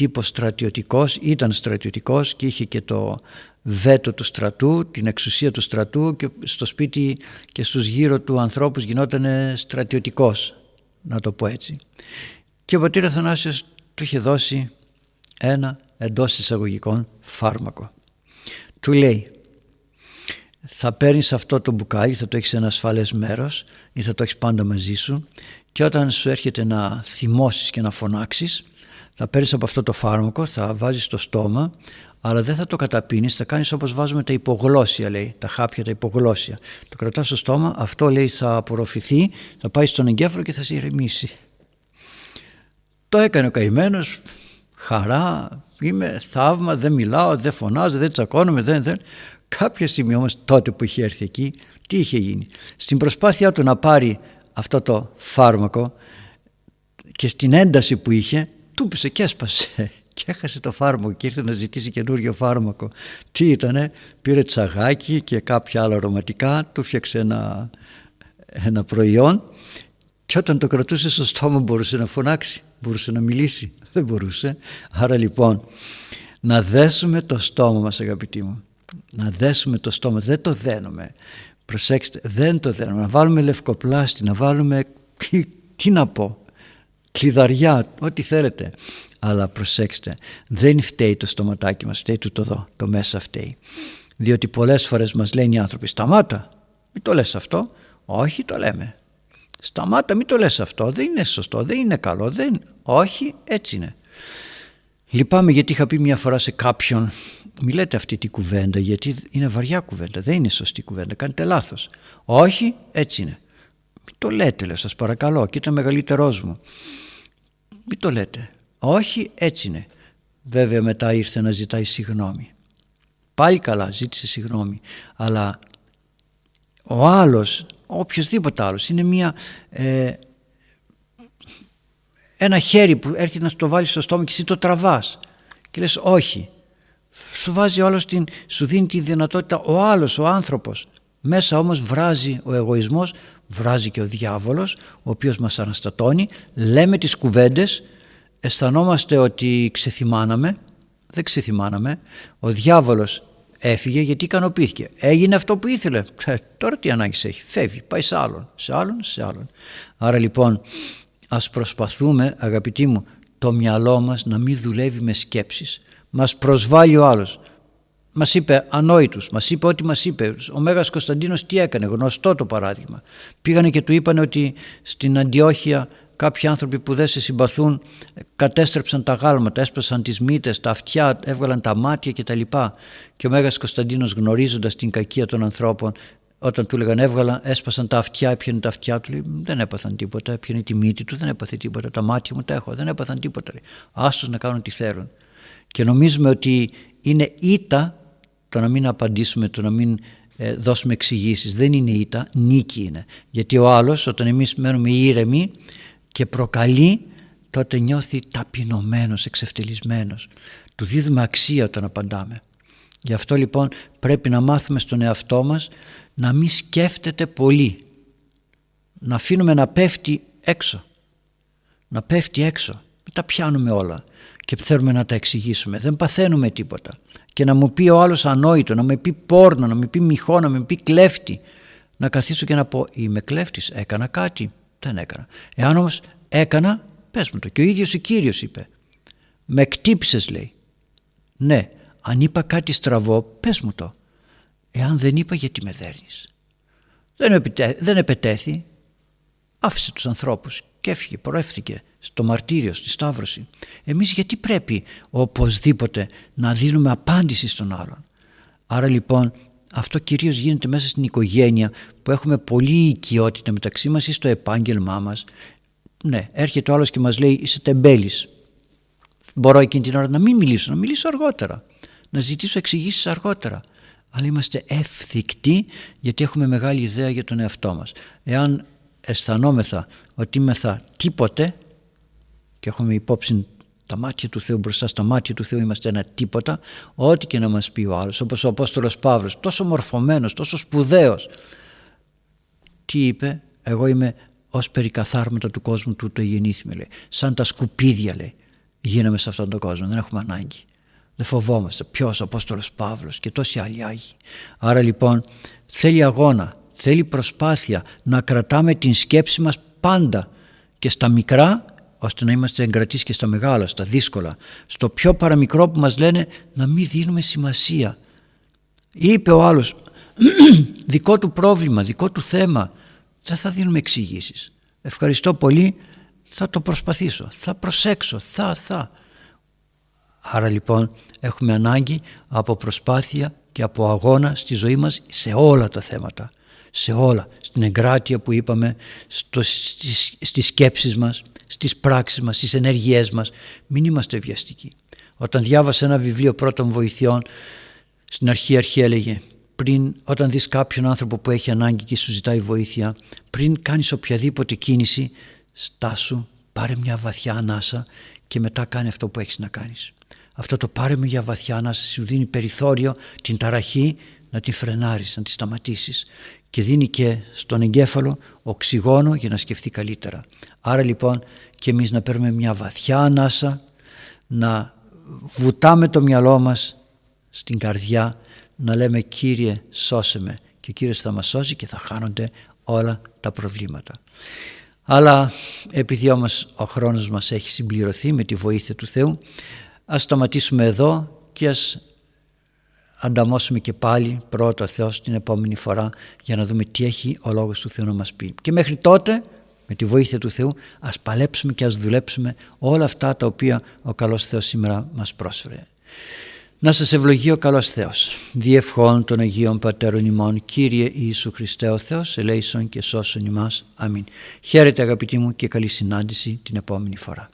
τύπος στρατιωτικός ήταν στρατιωτικός και είχε και το βέτο του στρατού, την εξουσία του στρατού και στο σπίτι και στους γύρω του ανθρώπους γινόταν στρατιωτικός να το πω έτσι και ο πατήρ Αθανάσιος του είχε δώσει ένα εντός εισαγωγικών φάρμακο. Του λέει θα παίρνεις αυτό το μπουκάλι, θα το έχεις σε ένα ασφαλές μέρος ή θα το έχεις πάντα μαζί σου και όταν σου έρχεται να θυμώσεις και να φωνάξεις θα παίρνεις από αυτό το φάρμακο, θα βάζεις στο στόμα αλλά δεν θα το καταπίνεις, θα κάνεις όπως βάζουμε τα υπογλώσια λέει, τα χάπια, τα υπογλώσια. Το κρατάς στο στόμα, αυτό λέει θα απορροφηθεί, θα πάει στον εγκέφαλο και θα σε ηρεμήσει. Το έκανε ο καημένος, χαρά, είμαι θαύμα, δεν μιλάω, δεν φωνάζω, δεν τσακώνομαι, δεν, δεν. Κάποια στιγμή όμως τότε που είχε έρθει εκεί, τι είχε γίνει; Στην προσπάθειά του να πάρει αυτό το φάρμακο και στην ένταση που είχε, του πήσε και έσπασε και έχασε το φάρμακο και ήρθε να ζητήσει καινούριο φάρμακο. Τι ήτανε, πήρε τσαγάκι και κάποια άλλα αρωματικά, του φτιάξε ένα, ένα προϊόν και όταν το κρατούσε στο στόμα μπορούσε να φωνάξει, μπορούσε να μιλήσει. Δεν μπορούσε. Άρα λοιπόν να δέσουμε το στόμα μας αγαπητοί μου. Να δέσουμε το στόμα. Δεν το δένουμε. Προσέξτε, δεν το δένουμε. Να βάλουμε λευκοπλάστη, να βάλουμε, τι, τι να πω, κλειδαριά, ό,τι θέλετε. Αλλά προσέξτε, δεν φταίει το στοματάκι μας, φταίει το εδώ, το μέσα φταίει. Διότι πολλές φορές μας λένε οι άνθρωποι, σταμάτα, μην το λες αυτό. Όχι, το λέμε. Σταμάτα μην το λες αυτό, δεν είναι σωστό, δεν είναι καλό, δεν... όχι έτσι είναι. Λυπάμαι γιατί είχα πει μια φορά σε κάποιον μη λέτε αυτή τη κουβέντα γιατί είναι βαριά κουβέντα, δεν είναι σωστή κουβέντα, κάνετε λάθος. Όχι, έτσι είναι. Μην το λέτε λέω σας παρακαλώ και ήταν μεγαλύτερός μου. Μην το λέτε. Όχι, έτσι είναι. Βέβαια μετά ήρθε να ζητάει συγγνώμη. Πάλι καλά, ζήτησε συγγνώμη. Αλλά ο άλλος οποιοδήποτε άλλος. Είναι μια, ε, ένα χέρι που έρχεται να στο βάλει στο στόμα και εσύ το τραβάς και λες όχι. Σου βάζει ο την, σου δίνει τη δυνατότητα ο άλλος, ο άνθρωπος. Μέσα όμως βράζει ο εγωισμός, βράζει και ο διάβολος, ο οποίος μας αναστατώνει. Λέμε τις κουβέντες, αισθανόμαστε ότι ξεθυμάναμε, δεν ξεθυμάναμε. Ο διάβολος Έφυγε γιατί ικανοποιήθηκε. Έγινε αυτό που ήθελε. Ε, τώρα τι ανάγκη έχει. Φεύγει. Πάει σε άλλον. Σε άλλον, σε άλλον. Άρα λοιπόν ας προσπαθούμε αγαπητοί μου το μυαλό μας να μην δουλεύει με σκέψεις. Μας προσβάλλει ο άλλος. Μας είπε ανόητους, μας είπε ό,τι μας είπε. Ο Μέγας Κωνσταντίνος τι έκανε, γνωστό το παράδειγμα. Πήγανε και του είπαν ότι στην Αντιόχεια Κάποιοι άνθρωποι που δεν σε συμπαθούν κατέστρεψαν τα γάλματα, έσπασαν τις μύτες, τα αυτιά, έβγαλαν τα μάτια κτλ. Και ο Μέγας Κωνσταντίνος γνωρίζοντας την κακία των ανθρώπων όταν του έλεγαν έβγαλαν, έσπασαν τα αυτιά, έπιανε τα αυτιά του, λέει, δεν έπαθαν τίποτα, έπιανε τη μύτη του, δεν έπαθε τίποτα, τα μάτια μου τα έχω, δεν έπαθαν τίποτα. Άστος να κάνουν τι θέλουν. Και νομίζουμε ότι είναι ήττα το να μην απαντήσουμε, το να μην ε, δώσουμε εξηγήσεις. Δεν είναι ήττα, νίκη είναι. Γιατί ο άλλος όταν εμείς μένουμε ήρεμοι και προκαλεί τότε νιώθει ταπεινωμένος, εξευτελισμένος. Του δίδουμε αξία όταν απαντάμε. Γι' αυτό λοιπόν πρέπει να μάθουμε στον εαυτό μας να μην σκέφτεται πολύ. Να αφήνουμε να πέφτει έξω. Να πέφτει έξω. Μην τα πιάνουμε όλα και θέλουμε να τα εξηγήσουμε. Δεν παθαίνουμε τίποτα. Και να μου πει ο άλλος ανόητο, να με πει πόρνο, να με πει μυχό, να με πει κλέφτη. Να καθίσω και να πω είμαι κλέφτης, έκανα κάτι δεν έκανα. Εάν όμως έκανα, πες μου το. Και ο ίδιος ο Κύριος είπε. Με κτύψες λέει. Ναι, αν είπα κάτι στραβό, πες μου το. Εάν δεν είπα γιατί με δέρνεις. Δεν, επετέ, δεν επετέθη. Άφησε τους ανθρώπους και έφυγε, προεύθηκε στο μαρτύριο, στη Σταύρωση. Εμείς γιατί πρέπει οπωσδήποτε να δίνουμε απάντηση στον άλλον; Άρα λοιπόν αυτό κυρίως γίνεται μέσα στην οικογένεια που έχουμε πολύ οικειότητα μεταξύ μας ή στο επάγγελμά μας. Ναι, έρχεται ο άλλος και μας λέει είσαι τεμπέλης. Μπορώ εκείνη την ώρα να μην μιλήσω, να μιλήσω αργότερα. Να ζητήσω εξηγήσεις αργότερα. Αλλά είμαστε ευθυκτοί γιατί έχουμε μεγάλη ιδέα για τον εαυτό μας. Εάν αισθανόμεθα ότι είμεθα τίποτε και έχουμε υπόψη τα μάτια του Θεού μπροστά στα μάτια του Θεού είμαστε ένα τίποτα. Ό,τι και να μας πει ο άλλος όπως ο Απόστολος Παύλος τόσο μορφωμένος, τόσο σπουδαίος. Τι είπε εγώ είμαι ως περικαθάρματα του κόσμου του το γεννήθημε λέει. Σαν τα σκουπίδια λέει γίναμε σε αυτόν τον κόσμο δεν έχουμε ανάγκη δεν φοβόμαστε ποιος ο Απόστολος Παύλος και τόσοι άλλοι Άγιοι. Άρα λοιπόν θέλει αγώνα θέλει προσπάθεια να κρατάμε την σκέψη μας πάντα και στα μικρά ώστε να είμαστε εγκρατείς και στα μεγάλα, στα δύσκολα. Στο πιο παραμικρό που μας λένε να μην δίνουμε σημασία. Είπε ο άλλος, δικό του πρόβλημα, δικό του θέμα, δεν θα δίνουμε εξηγήσεις. Ευχαριστώ πολύ, θα το προσπαθήσω, θα προσέξω, θα, θα. Άρα λοιπόν έχουμε ανάγκη από προσπάθεια και από αγώνα στη ζωή μας σε όλα τα θέματα. Σε όλα, στην εγκράτεια που είπαμε, στο, στις, στις σκέψεις μας, στις πράξεις μας, στις ενέργειές μας. Μην είμαστε βιαστικοί. Όταν διάβασα ένα βιβλίο πρώτων βοηθειών, στην αρχή αρχή έλεγε πριν, όταν δεις κάποιον άνθρωπο που έχει ανάγκη και σου ζητάει βοήθεια, πριν κάνεις οποιαδήποτε κίνηση, στάσου, πάρε μια βαθιά ανάσα και μετά κάνει αυτό που έχεις να κάνεις. Αυτό το πάρε μια βαθιά ανάσα σου δίνει περιθώριο την ταραχή να την φρενάρεις, να τη σταματήσεις και δίνει και στον εγκέφαλο οξυγόνο για να σκεφτεί καλύτερα. Άρα λοιπόν και εμείς να παίρνουμε μια βαθιά ανάσα, να βουτάμε το μυαλό μας στην καρδιά, να λέμε Κύριε σώσε με και ο Κύριος θα μας σώσει και θα χάνονται όλα τα προβλήματα. Αλλά επειδή όμως ο χρόνος μας έχει συμπληρωθεί με τη βοήθεια του Θεού, ας σταματήσουμε εδώ και ας ανταμώσουμε και πάλι πρώτα Θεός την επόμενη φορά για να δούμε τι έχει ο Λόγος του Θεού να μας πει. Και μέχρι τότε με τη βοήθεια του Θεού ας παλέψουμε και ας δουλέψουμε όλα αυτά τα οποία ο καλός Θεός σήμερα μας πρόσφερε. Να σας ευλογεί ο καλός Θεός, διευχών των Αγίων Πατέρων ημών, Κύριε Ιησού Χριστέ ο Θεός, ελέησον και σώσον ημάς. Αμήν. Χαίρετε αγαπητοί μου και καλή συνάντηση την επόμενη φορά.